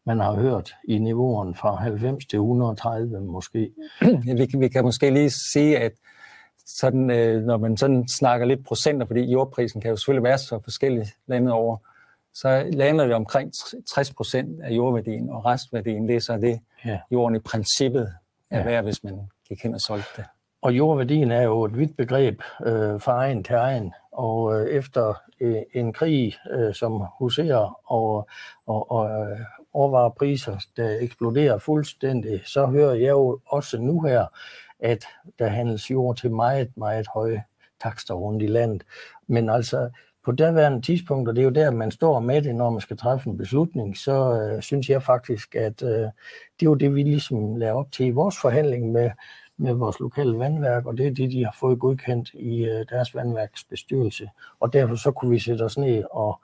man har hørt i niveauerne fra 90 til 130 måske. Vi, kan, vi kan måske lige sige, at sådan, øh, når man sådan snakker lidt procenter, fordi jordprisen kan jo selvfølgelig være så forskellig landet over, så lander det omkring 60 procent af jordværdien, og restværdien, det er så det, ja. jorden i princippet er ja. værd, hvis man gik hen og solgte det. Og jordværdien er jo et vidt begreb øh, fra egen til egen, og øh, efter øh, en krig, øh, som huserer og, og, og øh, overvarepriser, der eksploderer fuldstændig, så hører jeg jo også nu her, at der handles jord til meget, meget høje takster rundt i landet. Men altså, på daværende tidspunkt, og det er jo der, man står med det, når man skal træffe en beslutning, så øh, synes jeg faktisk, at øh, det er jo det, vi ligesom lader op til i vores forhandling med, med vores lokale vandværk, og det er det, de har fået godkendt i øh, deres vandværksbestyrelse. Og derfor så kunne vi sætte os ned, og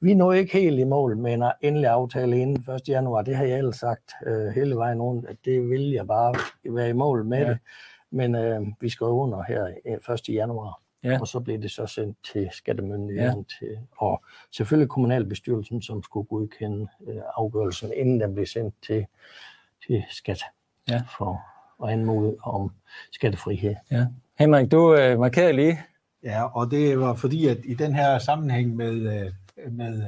vi nåede ikke helt i mål med en endelig aftale inden 1. januar. Det har jeg ellers sagt øh, hele vejen rundt, at det vil jeg bare være i mål med ja. det. Men øh, vi skal under her 1. januar. Ja. Og så blev det så sendt til skattemyndigheden, ja. til, og selvfølgelig kommunalbestyrelsen, som skulle godkende øh, afgørelsen, inden den blev sendt til, til skat ja. for at anmode om skattefrihed. Ja. Henrik, du øh, markerede lige. Ja, og det var fordi, at i den her sammenhæng med, øh, med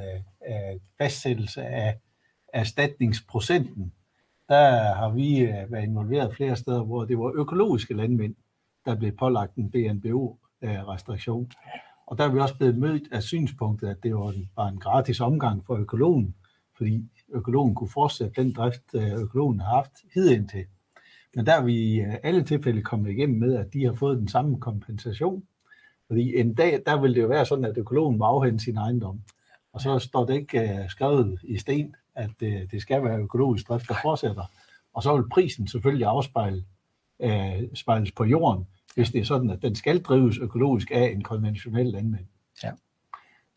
øh, fastsættelse af erstatningsprocenten, der har vi øh, været involveret flere steder, hvor det var økologiske landmænd, der blev pålagt en BNBO restriktion. Og der er vi også blevet mødt af synspunktet, at det var bare en gratis omgang for økologen, fordi økologen kunne fortsætte den drift, øh, økologen har haft hidindtil. Men der er vi i øh, alle tilfælde kommet igennem med, at de har fået den samme kompensation. Fordi en dag, der vil det jo være sådan, at økologen må afhente sin ejendom. Og så står det ikke uh, skrevet i sten, at uh, det skal være økologisk drift, der fortsætter. Og så vil prisen selvfølgelig afspejle uh, spejles på jorden, hvis det er sådan, at den skal drives økologisk af en konventionel landmand. Ja.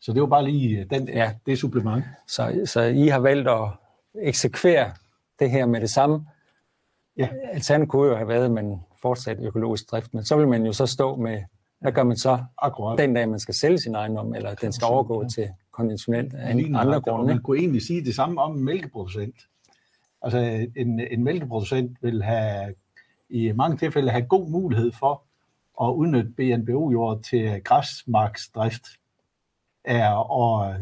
Så det var bare lige øh, den, ja. det supplement. Så, så I har valgt at eksekvere det her med det samme. Ja. Alternativet kunne jo have været, at man fortsat økologisk drift, men så vil man jo så stå med, hvad gør man så Akkurat. den dag, man skal sælge sin ejendom, eller den skal overgå ja. til konventionelt af andre grunde. Man kunne egentlig sige det samme om en mælkeproducent. Altså en, en mælkeproducent vil have i mange tilfælde have god mulighed for at udnytte BNBO-jord til græsmarksdrift. Er, og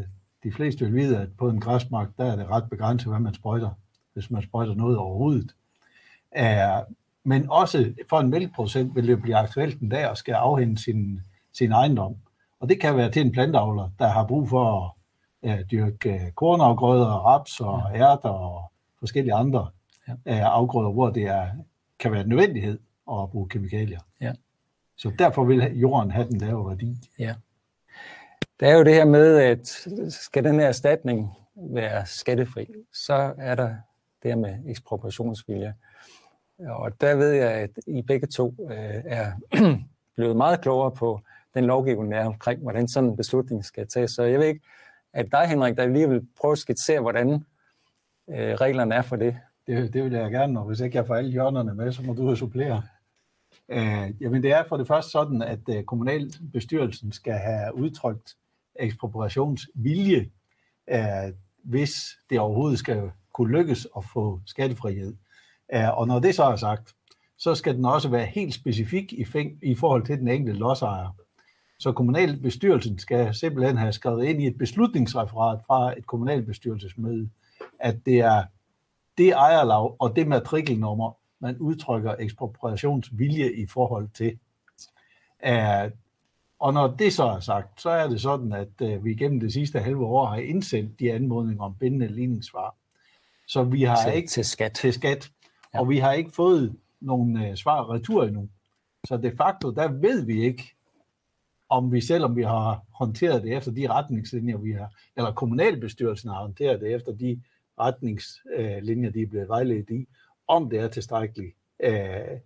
de fleste vil vide, at på en græsmark, der er det ret begrænset, hvad man sprøjter, hvis man sprøjter noget overhovedet. Men også for en mælkeproducent vil det blive aktuelt en dag at skal afhente sin, sin ejendom. Og det kan være til en plantavler, der har brug for at dyrke kornafgrøder, raps og ærter og forskellige andre uh, afgrøder, hvor det er, kan være en nødvendighed at bruge kemikalier. Ja. Så derfor vil jorden have den lave værdi. Ja. Det er jo det her med, at skal den her erstatning være skattefri, så er der det her med ekspropriationsvilje. Og der ved jeg, at I begge to øh, er *clears throat* blevet meget klogere på den lovgivning, der er omkring, hvordan sådan en beslutning skal tages. Så jeg ved ikke, at dig, Henrik, der lige vil prøve at skitsere, hvordan øh, reglerne er for det. det. Det vil jeg gerne, og hvis ikke jeg får alle hjørnerne med, så må du supplere. Øh, jamen det er for det første sådan, at øh, kommunalbestyrelsen skal have udtrykt ekspropriationsvilje, øh, hvis det overhovedet skal kunne lykkes at få skattefrihed. Øh, og når det så er sagt, så skal den også være helt specifik i, fæng- i forhold til den enkelte lodsejer. Så kommunalbestyrelsen skal simpelthen have skrevet ind i et beslutningsreferat fra et kommunalbestyrelsesmøde, at det er det ejerlag og det matrikelnummer, man udtrykker ekspropriationsvilje i forhold til. Uh, og når det så er sagt, så er det sådan, at uh, vi gennem det sidste halve år har indsendt de anmodninger om bindende ligningssvar. Så vi har til, ikke til skat. Til skat. Ja. Og vi har ikke fået nogle uh, svar retur endnu. Så de facto, der ved vi ikke, om vi selvom vi har håndteret det efter de retningslinjer, vi har, eller kommunalbestyrelsen har håndteret det efter de retningslinjer, de er blevet vejledt i, om det er tilstrækkeligt, øh,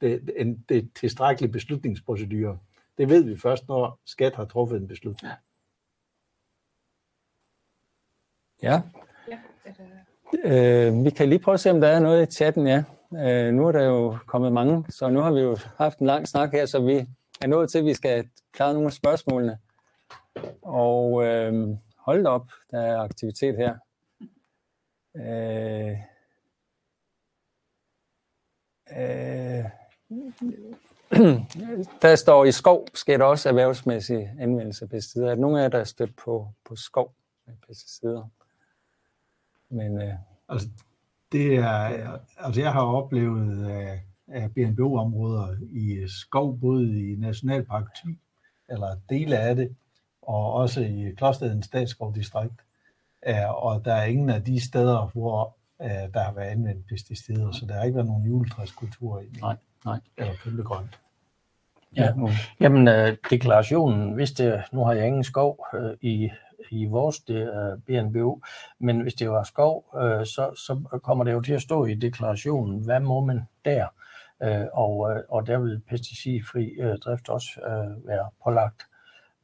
det, en, det tilstrækkelige beslutningsprocedure. Det ved vi først, når skat har truffet en beslutning. Ja. ja øh, vi kan lige prøve at se, om der er noget i chatten, ja. Øh, nu er der jo kommet mange, så nu har vi jo haft en lang snak her, så vi er nået til, at vi skal klare nogle af spørgsmålene. Og øh, hold op, der er aktivitet her. Øh, øh, *clears throat* der står i skov, sker der også erhvervsmæssig anvendelse af pesticider. Er nogle af jer, der er stødt på, på skov med pesticider? Men, øh, altså, det er, altså jeg har oplevet af, af BNBO-områder i skov, både i Nationalpark 10, eller dele af det, og også i Klosterheden Statsskovdistrikt. Og der er ingen af de steder, hvor der har været anvendt pesticider, så der har ikke været nogen juletræskultur i. Nej, nej. Eller pyntegrønt. Ja, jamen øh, deklarationen, hvis det, nu har jeg ingen skov øh, i, i vores det er BNBO, men hvis det var skov, øh, så, så kommer det jo til at stå i deklarationen, hvad må man der? Øh, og, øh, og der vil pesticidfri øh, drift også øh, være pålagt.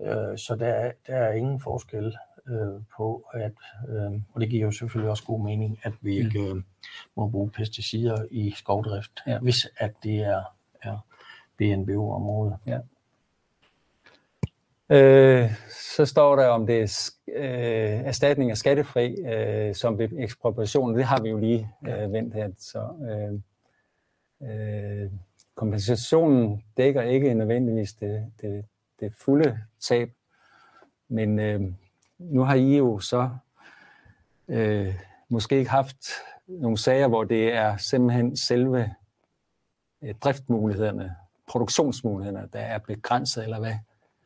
Øh, så der, der er ingen forskel øh, på, at, øh, og det giver jo selvfølgelig også god mening, at vi ikke øh, må bruge pesticider i skovdrift, ja. hvis at det er, er BNBO-område. Ja. Øh, så står der, om det er øh, erstatning af skattefri øh, som ved ekspropriation. Det har vi jo lige øh, vendt her. Så, øh, øh, kompensationen dækker ikke nødvendigvis det, det, det fulde tab, men øh, nu har I jo så øh, måske ikke haft nogle sager, hvor det er simpelthen selve øh, driftmulighederne, produktionsmulighederne, der er begrænset, eller hvad?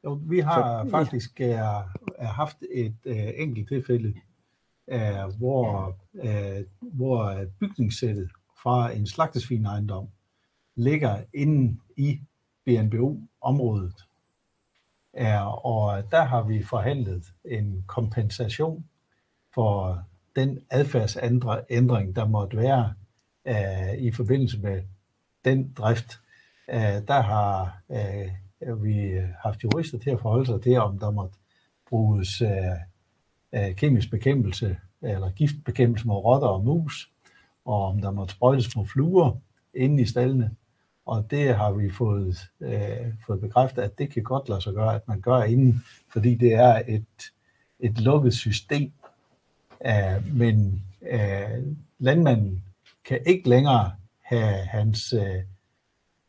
Jo, vi har For, faktisk er, er haft et øh, enkelt tilfælde, øh, hvor, øh, hvor bygningssættet fra en slagtesvinejendom ligger inde i BNBO-området. Er, og der har vi forhandlet en kompensation for den adfærdsændring, der måtte være uh, i forbindelse med den drift. Uh, der har uh, vi haft jurister til at forholde sig til, om der måtte bruges uh, uh, kemisk bekæmpelse eller giftbekæmpelse mod rotter og mus, og om der måtte sprøjtes mod fluer inde i stallene. Og det har vi fået, øh, fået bekræftet, at det kan godt lade sig gøre, at man gør inden, fordi det er et, et lukket system. Uh, men uh, landmanden kan ikke længere have hans uh,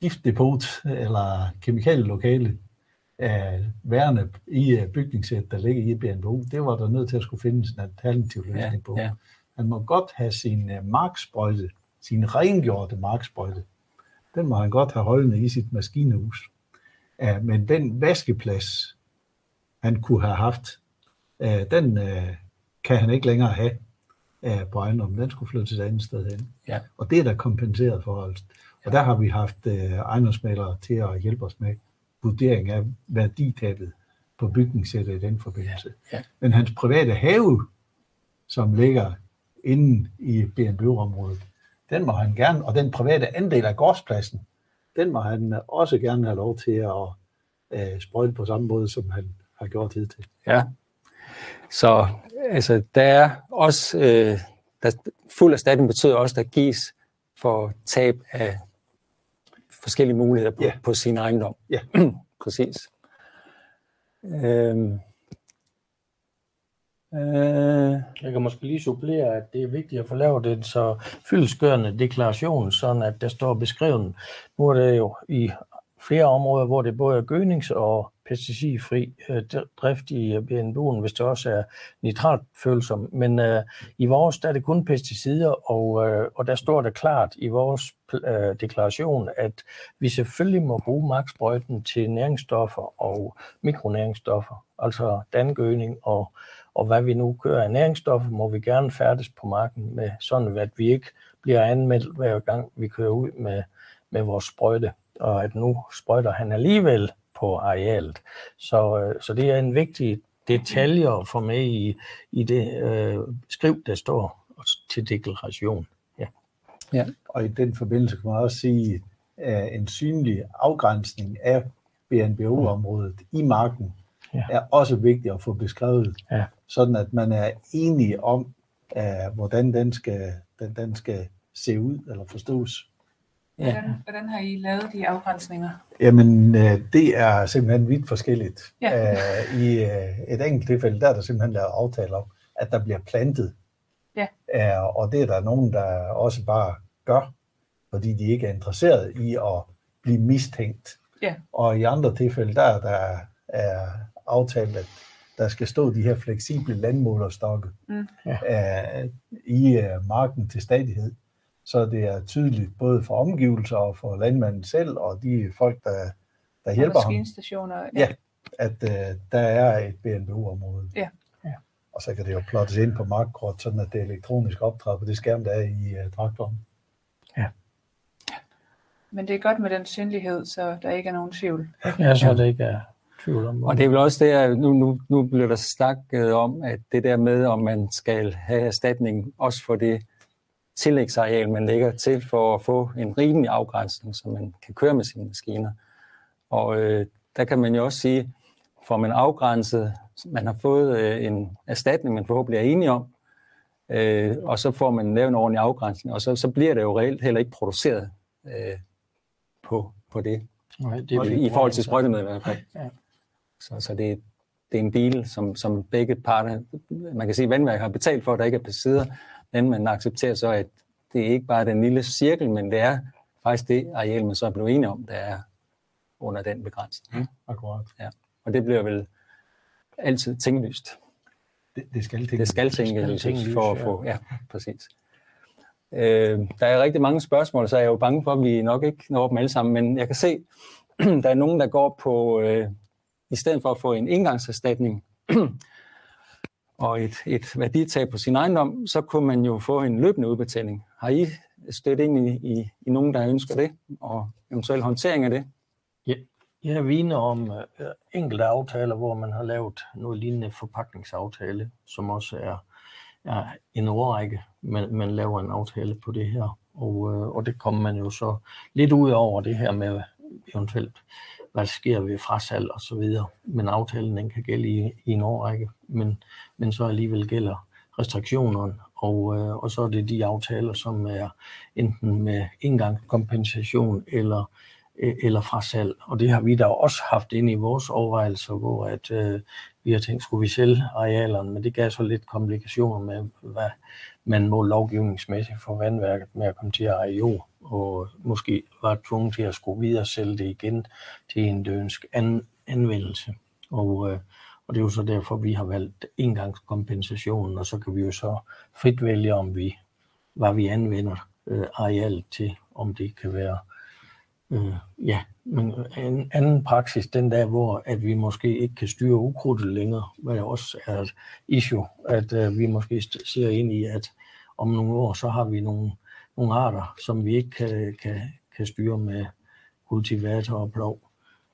giftdepot eller kemikalielokale uh, værende i uh, bygningssæt, der ligger i BNBO. Det var der nødt til at skulle findes en alternativ løsning ja, på. Ja. Han må godt have sin uh, marksprøjte, sin rengjorte marksprøjte, den må han godt have holdende i sit maskinehus. Ja, men den vaskeplads, han kunne have haft, den kan han ikke længere have på ejendommen. Den skulle flyttes et andet sted hen. Ja. Og det er der kompenseret for. Og der har vi haft ejendomsmalere til at hjælpe os med vurdering af værditabet på bygningssættet i den forbindelse. Ja. Ja. Men hans private have, som ligger inde i BNB-området, den må han gerne, og den private andel af gårdspladsen, den må han også gerne have lov til at øh, sprøjte på samme måde, som han har gjort hidtil. Ja, så altså, der er også, øh, der, fuld erstatning betyder også, der gives for tab af forskellige muligheder på, ja. på sin ejendom. Ja. *clears throat* Præcis. Øhm, Øh, jeg kan måske lige supplere, at det er vigtigt at få lavet en så fyldesgørende deklaration, sådan at der står beskrevet. Nu er det jo i flere områder, hvor det både er gødnings- og pesticidfri øh, drift i øh, BNB'en, hvis det også er nitratfølsom. Men øh, i vores der er det kun pesticider, og, øh, og der står det klart i vores øh, deklaration, at vi selvfølgelig må bruge maksprøjten til næringsstoffer og mikronæringsstoffer, altså dangøning og og hvad vi nu kører af næringsstoffer, må vi gerne færdes på marken med, sådan at vi ikke bliver anmeldt hver gang, vi kører ud med, med vores sprøjte, og at nu sprøjter han alligevel på arealet. Så, øh, så det er en vigtig detalje at få med i, i det øh, skriv, der står til deklaration. Ja. Ja. Og i den forbindelse kan man også sige, at en synlig afgrænsning af BNBO-området i marken ja. er også vigtigt at få beskrevet, ja. sådan at man er enige om, uh, hvordan den skal, den, den skal se ud eller forstås. Ja. Hvordan, hvordan har I lavet de afgrænsninger? Jamen, øh, det er simpelthen vidt forskelligt. Ja. Øh, I øh, et enkelt tilfælde, der er der simpelthen lavet aftaler om, at der bliver plantet. Ja. Og det er der nogen, der også bare gør, fordi de ikke er interesseret i at blive mistænkt. Ja. Og i andre tilfælde, der, der er aftalt, at der skal stå de her fleksible landmålerstokke mm. ja. i marken til stadighed så det er tydeligt både for omgivelser og for landmanden selv og de folk, der, der og hjælper ham. Ja. ja, at uh, der er et BNBO-område. Ja. ja. Og så kan det jo plottes ind på markkort, sådan at det er elektronisk på det skærm, der er i uh, traktoren. Ja. Men det er godt med den synlighed, så der ikke er nogen tvivl. Ja, så det ikke er tvivl om. Og det er vel også det, at nu, nu, nu bliver der snakket om, at det der med, om man skal have erstatning også for det tillægsareal, man lægger til for at få en rimelig afgrænsning, så man kan køre med sine maskiner. Og øh, der kan man jo også sige, får man afgrænset, man har fået øh, en erstatning, man forhåbentlig er enige om, øh, og så får man lavet en ordentlig afgrænsning, og så, så bliver det jo reelt heller ikke produceret øh, på, på det. Nej, det er I forhold til sprøjtemidler i hvert fald. Ja. Så, så det, det er en bil, som, som begge parter, man kan sige, vandværk har betalt for, at der ikke er pesticider, men man accepterer så, at det ikke bare er den lille cirkel, men det er faktisk det areal, man så er blevet enige om, der er under den begrænsning. Mm, akkurat. Ja. Og det bliver vel altid tænkelyst. Det, det skal tænkelyst. Det skal tænkelyst for at få, ja, præcis. Øh, der er rigtig mange spørgsmål, så jeg er jo bange for, at vi nok ikke når dem alle sammen, men jeg kan se, *clears throat* der er nogen, der går på, øh, i stedet for at få en engangserstatning, *clears throat* og et, et værditab på sin ejendom, så kunne man jo få en løbende udbetaling. Har I stødt ind i, i, i nogen, der ønsker det, og eventuel håndtering af det? Ja, jeg viner om uh, enkelte aftaler, hvor man har lavet noget lignende forpakningsaftale, som også er, er en overrække, men man laver en aftale på det her. Og, uh, og det kommer man jo så lidt ud over det her med eventuelt hvad der sker ved frasalg og så videre. Men aftalen den kan gælde i, i en årrække, men, men så alligevel gælder restriktionerne, og, øh, og så er det de aftaler, som er enten med engang kompensation eller, E- eller fra salg. Og det har vi da også haft ind i vores overvejelser, hvor at, øh, vi har tænkt, skulle vi sælge arealerne, men det gav så lidt komplikationer med, hvad man må lovgivningsmæssigt for vandværket med at komme til at eje jord og måske var tvunget til at skulle videre sælge det igen til en dønsk an, anvendelse. Og, øh, og det er jo så derfor, vi har valgt engangskompensationen, og så kan vi jo så frit vælge, om vi, hvad vi anvender øh, arealet til, om det kan være øh, ja, men en anden praksis, den der, hvor at vi måske ikke kan styre ukrudtet længere, hvad også er et issue, at øh, vi måske ser ind i, at om nogle år, så har vi nogle nogle arter, som vi ikke kan, kan, kan styre med kultivator og plov,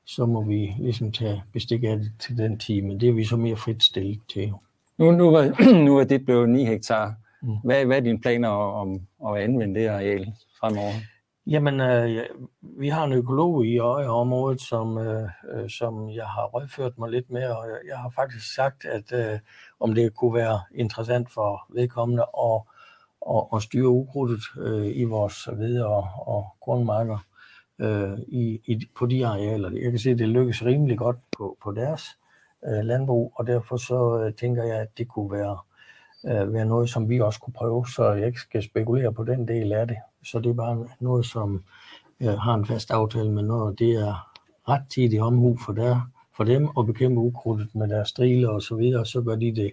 så må vi ligesom tage bestik af det til den tid, men det er vi så mere frit stillet til. Nu, nu, var, *clears throat* nu er det blevet 9 hektar. Mm. Hvad, hvad er dine planer om at anvende det areal fremover? Jamen, øh, vi har en økolog i øjeområdet, som, øh, øh som jeg har rådført mig lidt med, og jeg har faktisk sagt, at øh, om det kunne være interessant for vedkommende at at, at styre ukrudtet øh, i vores ved- og, og grundmarker øh, i, i, på de arealer. Jeg kan se, at det lykkes rimelig godt på, på deres øh, landbrug, og derfor så øh, tænker jeg, at det kunne være, øh, være noget, som vi også kunne prøve, så jeg ikke skal spekulere på den del af det. Så det er bare noget, som øh, har en fast aftale med noget, det er ret tidig omhu for, der, for dem at bekæmpe ukrudtet med deres striler og så videre, så gør de det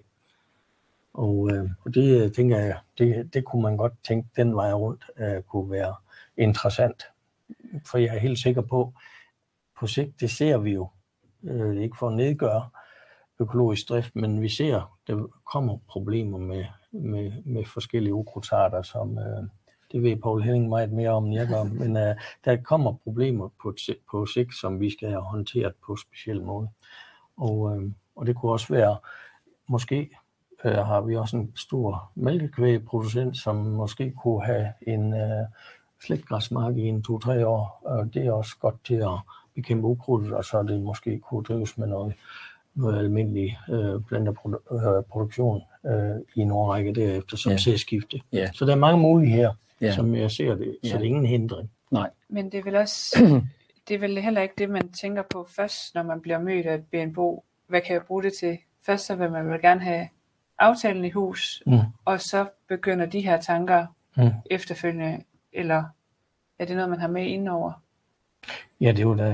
og, øh, og det øh, tænker jeg, det, det kunne man godt tænke, den vej rundt øh, kunne være interessant. For jeg er helt sikker på, på sigt, det ser vi jo, øh, ikke for at nedgøre økologisk drift, men vi ser, der kommer problemer med, med, med forskellige ukrudtsarter, som øh, det ved Paul Henning meget mere om, end jeg gør, men øh, der kommer problemer på, på sigt, som vi skal have håndteret på speciel måde. Og, øh, og det kunne også være måske øh, har vi også en stor mælkekvægproducent, som måske kunne have en øh, slægtgræsmark i en to-tre år. Og det er også godt til at bekæmpe ukrudt, og så det måske kunne drives med noget, noget almindelig øh, planteproduktion øh, i en årrække derefter som ja. skifte. Ja. Så der er mange muligheder. ja. som jeg ser det. Så ja. det er ingen hindring. Nej. Men det er vel også, *clears throat* det er vel heller ikke det, man tænker på først, når man bliver mødt af et BNBO. Hvad kan jeg bruge det til? Først så vil man vel gerne have aftalen i hus, mm. og så begynder de her tanker mm. efterfølgende, eller er det noget, man har med indover? Ja, det er jo da,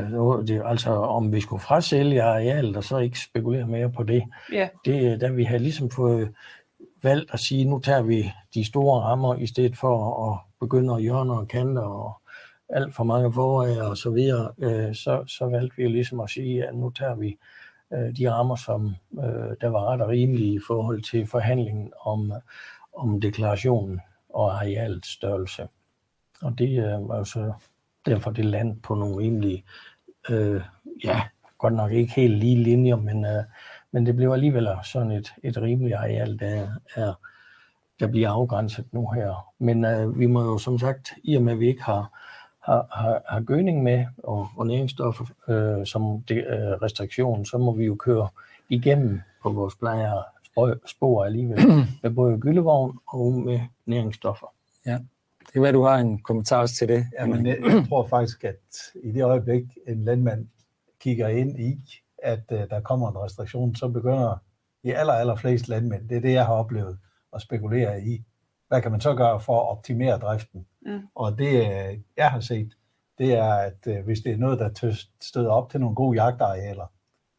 det altså om vi skulle frasælge arealet og så ikke spekulere mere på det. Ja. Det da vi har ligesom fået valgt at sige, nu tager vi de store rammer i stedet for at begynde at hjørne og kanter og alt for mange forærer og så videre, øh, så, så valgte vi ligesom at sige, at nu tager vi øh, de rammer, som øh, der var ret og rimelige i forhold til forhandlingen om, om deklarationen og arealets størrelse. Og det øh, var jo så derfor det land på nogle rimelige, øh, ja, godt nok ikke helt lige linjer, men, øh, men det blev alligevel sådan et, et rimeligt areal, der, er, der bliver afgrænset nu her. Men øh, vi må jo som sagt, i og med at vi ikke har, har, har, har gødning med og, og næringsstoffer øh, som det, øh, restriktion, så må vi jo køre igennem på vores plejer spor alligevel *clears throat* med både gyldevogn og med næringsstoffer. Ja. Det kan være, du har en kommentar til det. Jamen, jeg, jeg tror faktisk, at i det øjeblik, en landmand kigger ind i, at uh, der kommer en restriktion, så begynder de aller, aller fleste landmænd, det er det, jeg har oplevet, at spekulere i. Hvad kan man så gøre for at optimere driften? Mm. Og det, øh, jeg har set, det er, at uh, hvis det er noget, der støder op til nogle gode jagtarealer,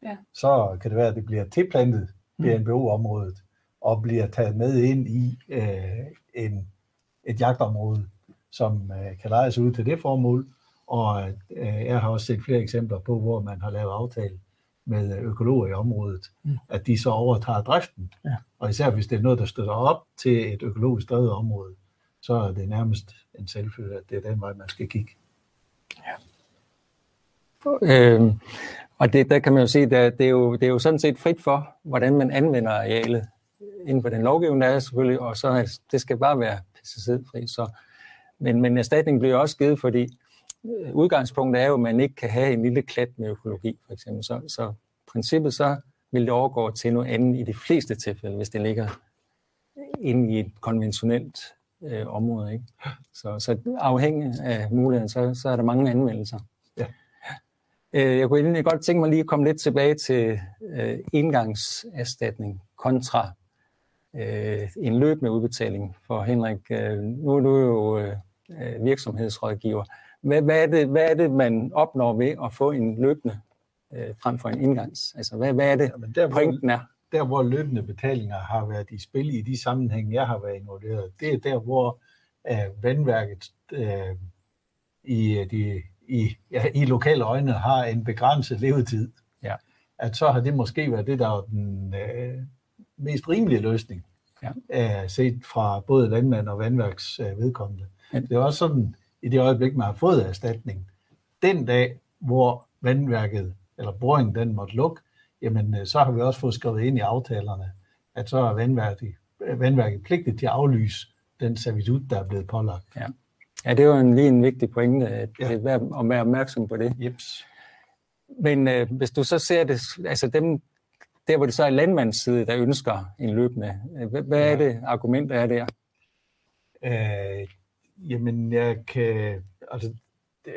ja. så kan det være, at det bliver tilplantet mm. BNBO-området, og bliver taget med ind i uh, en et jagtområde, som øh, kan lejes ud til det formål. Og øh, jeg har også set flere eksempler på, hvor man har lavet aftale med økologer i området, mm. at de så overtager driften. Ja. Og især hvis det er noget, der støtter op til et økologisk drevet område, så er det nærmest en selvfølge, at det er den vej, man skal kigge. Ja. Øhm, og det, der kan man jo se, at det er jo, det er jo sådan set frit for, hvordan man anvender arealet inden for den lovgivning, der er selvfølgelig, og så det skal bare være pesticidfri. Så, men, men erstatningen bliver også givet, fordi øh, udgangspunktet er jo, at man ikke kan have en lille klat med økologi, for eksempel. Så, så princippet så vil det overgå til noget andet i de fleste tilfælde, hvis det ligger inde i et konventionelt øh, område. Ikke? Så, så afhængig af muligheden, så, så er der mange anvendelser. Ja. Øh, jeg kunne egentlig godt tænke mig lige at komme lidt tilbage til øh, indgangserstatning kontra øh, en løbende udbetaling for Henrik. Øh, nu er du jo øh, virksomhedsrådgiver. Hvad, hvad, er det, hvad er det, man opnår ved at få en løbende øh, frem for en indgangs? Altså, hvad, hvad er det, ja, der, pointen er? Der, hvor løbende betalinger har været i spil i de sammenhænge, jeg har været involveret, det er der, hvor øh, vandværket øh, i, de, i, ja, i lokale øjne har en begrænset levetid. Ja. At så har det måske været det, der er den, øh, mest rimelige løsning, ja. set fra både landmand og vandværks vedkommende. Ja. Det er også sådan, i det øjeblik, man har fået erstatning, den dag, hvor vandværket eller boringen den måtte lukke, jamen øh, så har vi også fået skrevet ind i aftalerne, at så er vandværket, vandværket pligtigt til at aflyse den servitut, der er blevet pålagt. Ja, ja det er jo en, lige en vigtig pointe, at, ja. at være, at være opmærksom på det. Jeps. Men øh, hvis du så ser det, altså dem, der hvor det så er landmandsside, der ønsker en løbende. Hvad er det argument, der er der? Øh, jamen, jeg kan, altså,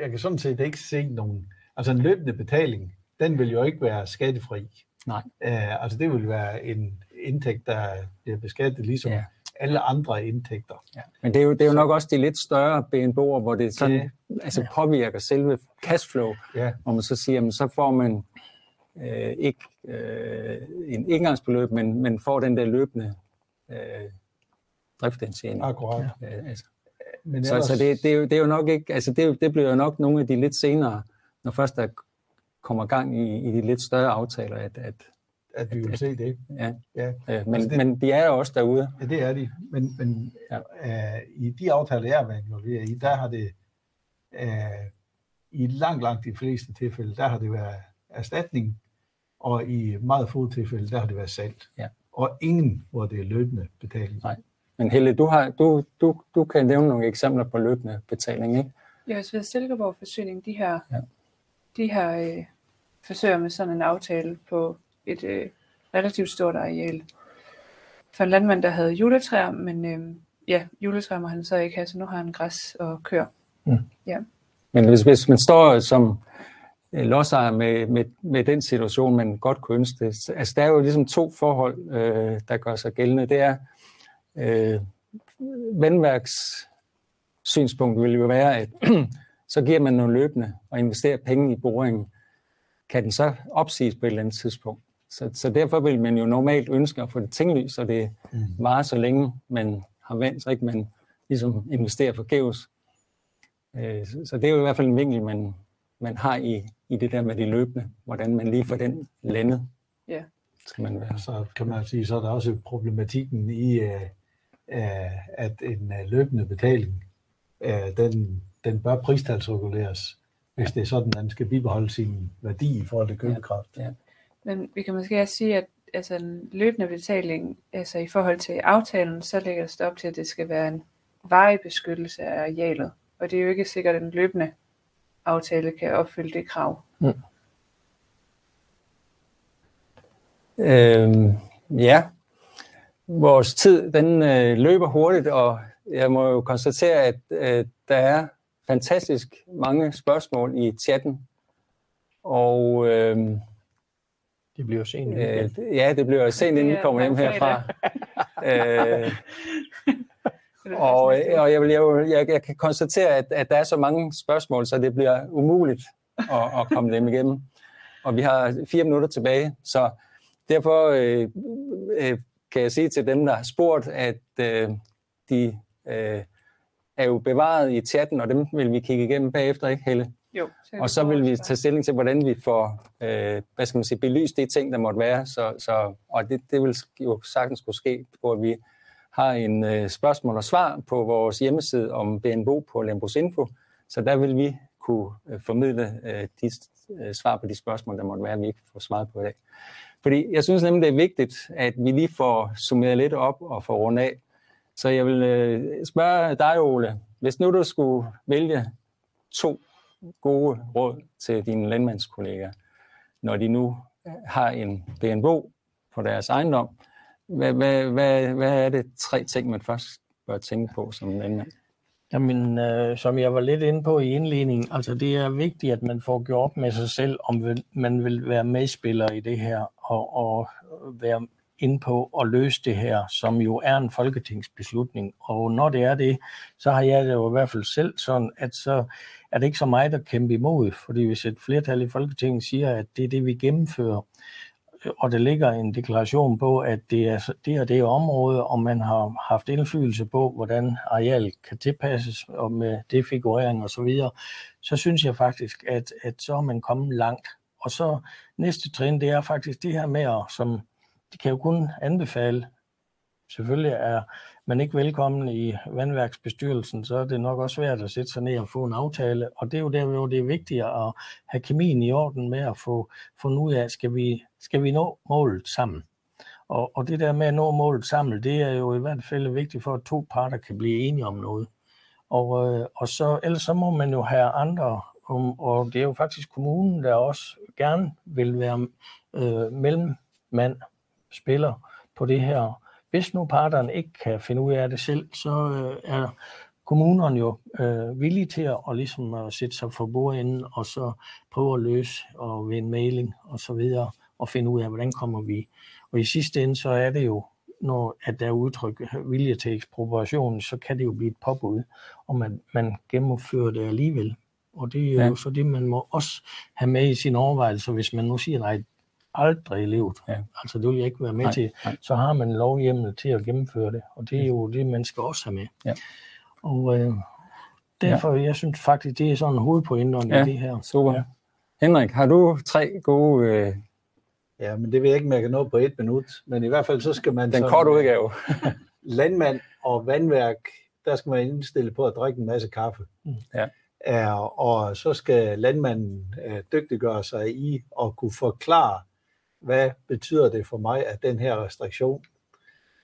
jeg kan sådan set ikke se nogen... Altså, en løbende betaling, den vil jo ikke være skattefri. Nej. Øh, altså, det vil være en indtægt, der bliver beskattet ligesom ja. alle andre indtægter. Ja. Men det er, jo, det er jo nok også de lidt større BNB'er, hvor det sådan, ja. altså påvirker selve cashflow, ja. hvor man så siger, jamen, så får man øh, ikke øh, en indgangsbeløb, men, men får den der løbende øh, driftindtjening. Akkurat. Ja, altså. Men ellers... Så, så det, det, er jo, det er jo nok ikke, altså det, det bliver jo nok nogle af de lidt senere, når først der kommer gang i, i de lidt større aftaler, at, at at vi vil at, se det. Ja, ja. Øh, men, altså det, men de er jo også derude. Ja, det er de. Men, men ja. øh, i de aftaler, jeg har været involveret i, der har det øh, i langt, langt de fleste tilfælde, der har det været erstatning og i meget få tilfælde, der har det været salt. Ja. Og ingen, hvor det er løbende betaling. Nej. Men Helle, du, har, du, du, du kan nævne nogle eksempler på løbende betaling, ikke? Ja, hvis vi har Silkeborg Forsyning, de her, ja. de her øh, forsøger med sådan en aftale på et øh, relativt stort areal. For en landmand, der havde juletræer, men øh, ja, juletræ må han så ikke have, så nu har han græs og kør. Mm. Ja. Men hvis, hvis man står som lodsejer med, med, med den situation, man godt kunne ønske det, altså der er jo ligesom to forhold, øh, der gør sig gældende. Det er, øh, vandværks synspunkt vil jo være, at *clears throat* så giver man nogle løbende og investerer penge i boringen. Kan den så opsiges på et eller andet tidspunkt? Så, så derfor vil man jo normalt ønske at få det tinglyst, så det mm. varer så længe man har vandt, så ikke man ligesom investerer forgæves. Øh, så det er jo i hvert fald en vinkel, man, man har i, i det der med de løbende, hvordan man lige får den landet. Ja. Skal man være. Så kan man sige, så er der også problematikken i, uh, at en uh, løbende betaling, uh, den, den bør pristalsreguleres, hvis det er sådan, at den skal bibeholde sin værdi i forhold til købekraft. Ja. Ja. Men vi kan måske også sige, at altså en løbende betaling, altså i forhold til aftalen, så lægger det op til, at det skal være en varig beskyttelse af arealet. Og det er jo ikke sikkert, at en løbende aftale kan opfylde det krav. Mm. Øhm, ja, vores tid den øh, løber hurtigt, og jeg må jo konstatere, at øh, der er fantastisk mange spørgsmål i chatten. Og øh, det bliver sent. Øh, ja, det bliver sent, inden vi kommer hjem herfra. *laughs* øh, og, og jeg, vil, jeg, jeg, jeg kan konstatere, at, at der er så mange spørgsmål, så det bliver umuligt at, at komme dem igennem. Og vi har fire minutter tilbage, så derfor øh, øh, kan jeg sige til dem, der har spurgt, at øh, de øh, er jo bevaret i chatten, og dem vil vi kigge igennem bagefter, ikke Helle? Jo. Og så vil vi tage stilling til, hvordan vi får øh, hvad skal man sige, belyst de ting, der måtte være. Så, så, og det, det vil jo sagtens kunne ske, hvor vi har en øh, spørgsmål og svar på vores hjemmeside om BNBO på Lembos Info. Så der vil vi kunne øh, formidle øh, de øh, svar på de spørgsmål, der måtte være, vi ikke får svaret på i dag. Fordi jeg synes nemlig, det er vigtigt, at vi lige får summeret lidt op og får rundt af. Så jeg vil øh, spørge dig, Ole, hvis nu du skulle vælge to gode råd til dine landmandskolleger, når de nu øh, har en BNBO på deres ejendom. Hvad, hvad, hvad, hvad er det tre ting, man først bør tænke på som landmand? Jamen, øh, som jeg var lidt inde på i indledningen, altså det er vigtigt, at man får gjort med sig selv, om man vil være medspiller i det her, og, og være ind på at løse det her, som jo er en folketingsbeslutning. Og når det er det, så har jeg det jo i hvert fald selv sådan, at så er det ikke så meget at kæmpe imod, fordi hvis et flertal i Folketinget siger, at det er det, vi gennemfører, og der ligger en deklaration på, at det er det og det område, og man har haft indflydelse på, hvordan arealet kan tilpasses, og med defigurering og så videre, så synes jeg faktisk, at, at så er man kommet langt. Og så næste trin, det er faktisk det her med, at, som det kan jo kun anbefale, selvfølgelig er man ikke velkommen i vandværksbestyrelsen, så er det nok også svært at sætte sig ned og få en aftale. Og det er jo der, hvor det er vigtigt at have kemien i orden med at få fundet ud af, skal vi, skal vi nå målet sammen? Og, og det der med at nå målet sammen, det er jo i hvert fald vigtigt for, at to parter kan blive enige om noget. Og, øh, og så, ellers så må man jo have andre, og, og det er jo faktisk kommunen, der også gerne vil være øh, mellemmand, spiller på det her hvis nu parterne ikke kan finde ud af det selv, så øh, er kommunerne jo øh, villige til at, og ligesom at sætte sig for bordenden og så prøve at løse og ved en mailing og så videre og finde ud af, hvordan kommer vi. Og i sidste ende, så er det jo, når at der er udtryk vilje til ekspropriation, så kan det jo blive et påbud, om man, man gennemfører det alligevel. Og det er jo ja. så det, man må også have med i sin overvejelse, hvis man nu siger, nej, aldrig i livet. Ja. Altså det vil jeg ikke være med nej, til. Nej. Så har man lovhjemmel til at gennemføre det, og det er jo det, man skal også have med. Ja. Og øh, derfor, ja. jeg synes faktisk, det er sådan en hovedpointe ja, i det her. Super. Ja. Henrik, har du tre gode... Øh... Ja, men det vil jeg ikke mærke noget på et minut. Men i hvert fald så skal man... Den korte udgave. *laughs* landmand og vandværk, der skal man indstille på at drikke en masse kaffe. Mm. Ja. Er, og så skal landmanden øh, dygtiggøre sig i at kunne forklare hvad betyder det for mig, at den her restriktion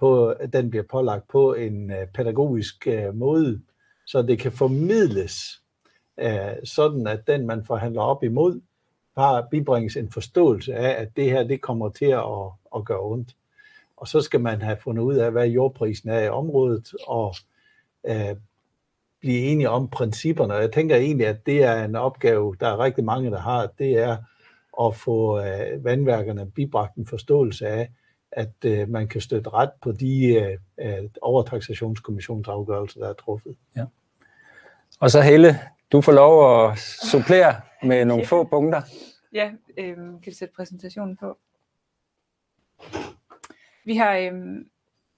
på, den bliver pålagt på en øh, pædagogisk øh, måde, så det kan formidles øh, sådan, at den, man forhandler op imod, har bibringes en forståelse af, at det her, det kommer til at, at gøre ondt. Og så skal man have fundet ud af, hvad jordprisen er i området, og øh, blive enige om principperne. Og jeg tænker egentlig, at det er en opgave, der er rigtig mange, der har. Det er at få øh, vandværkerne bibragt en forståelse af, at øh, man kan støtte ret på de øh, øh overtaxationskommissionsafgørelser, der er truffet. Ja. Og så Helle, du får lov at supplere med *laughs* nogle ja. få punkter. Ja, øh, kan du sætte præsentationen på? Vi har, øh,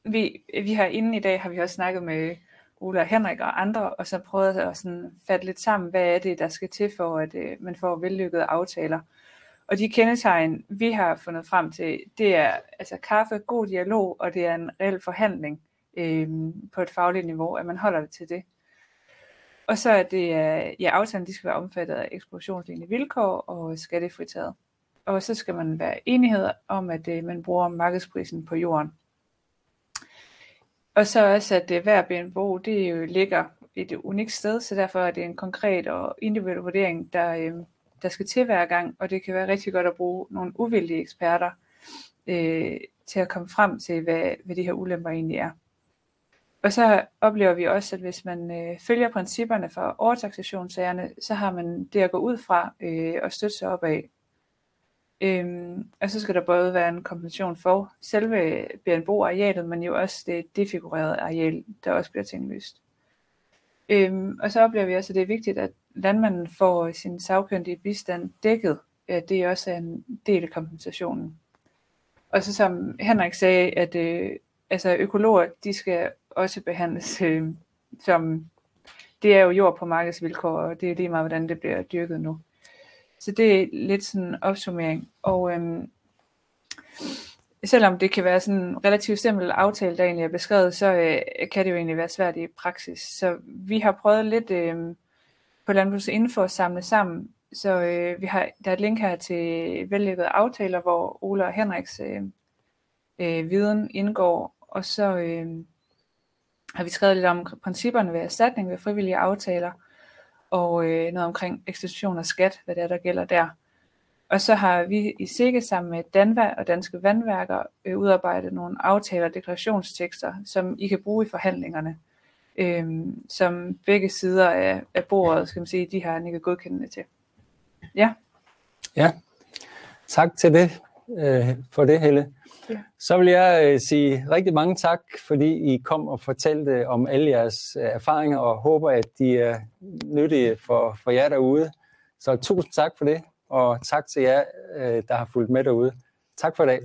vi, vi har inden i dag har vi også snakket med Ola og Henrik og andre, og så prøvet at sådan fatte lidt sammen, hvad er det, der skal til for, at øh, man får vellykkede aftaler. Og de kendetegn, vi har fundet frem til, det er altså kaffe, god dialog, og det er en reel forhandling øh, på et fagligt niveau, at man holder det til det. Og så er det, øh, ja, aftalen de skal være omfattet af eksplosionslignende vilkår og skattefritaget. Og så skal man være enighed om, at øh, man bruger markedsprisen på jorden. Og så også, at øh, hver BNBO, det jo ligger et unikt sted, så derfor er det en konkret og individuel vurdering, der, øh, der skal til hver gang, og det kan være rigtig godt at bruge nogle uvildige eksperter øh, til at komme frem til, hvad, hvad de her ulemper egentlig er. Og så oplever vi også, at hvis man øh, følger principperne for overtaxationssagerne, så har man det at gå ud fra øh, og støtte sig op af. Øhm, og så skal der både være en kompensation for selve BNBO-arealet, men jo også det defigurerede areal, der også bliver tinglyst. Øhm, og så oplever vi også, at det er vigtigt, at landmanden får sin sagkyndige bistand dækket. At det er også en del af kompensationen. Og så som Henrik sagde, at øh, altså økologer, de skal også behandles øh, som, det er jo jord på markedsvilkår, og det er lige meget, hvordan det bliver dyrket nu. Så det er lidt sådan en opsummering. Og øhm, selvom det kan være sådan en relativt simpel aftale, der egentlig er beskrevet, så øh, kan det jo egentlig være svært i praksis. Så vi har prøvet lidt øh, på Landbrugsinfo at samle sammen. Så øh, vi har, der er et link her til vellykkede aftaler, hvor Ola og Henriks øh, øh, viden indgår. Og så øh, har vi skrevet lidt om principperne ved erstatning ved frivillige aftaler og øh, noget omkring ekstitution og skat, hvad det er, der gælder der. Og så har vi i SIGGE sammen med Danva og Danske Vandværker øh, udarbejdet nogle aftaler og deklarationstekster, som I kan bruge i forhandlingerne, øh, som begge sider af, af bordet, skal man sige, de har nikket godkendende til. Ja. Ja, tak til det, øh, for det, Helle. Ja. Så vil jeg øh, sige rigtig mange tak, fordi I kom og fortalte om alle jeres øh, erfaringer, og håber, at de er nyttige for, for jer derude. Så tusind tak for det, og tak til jer, øh, der har fulgt med derude. Tak for i dag.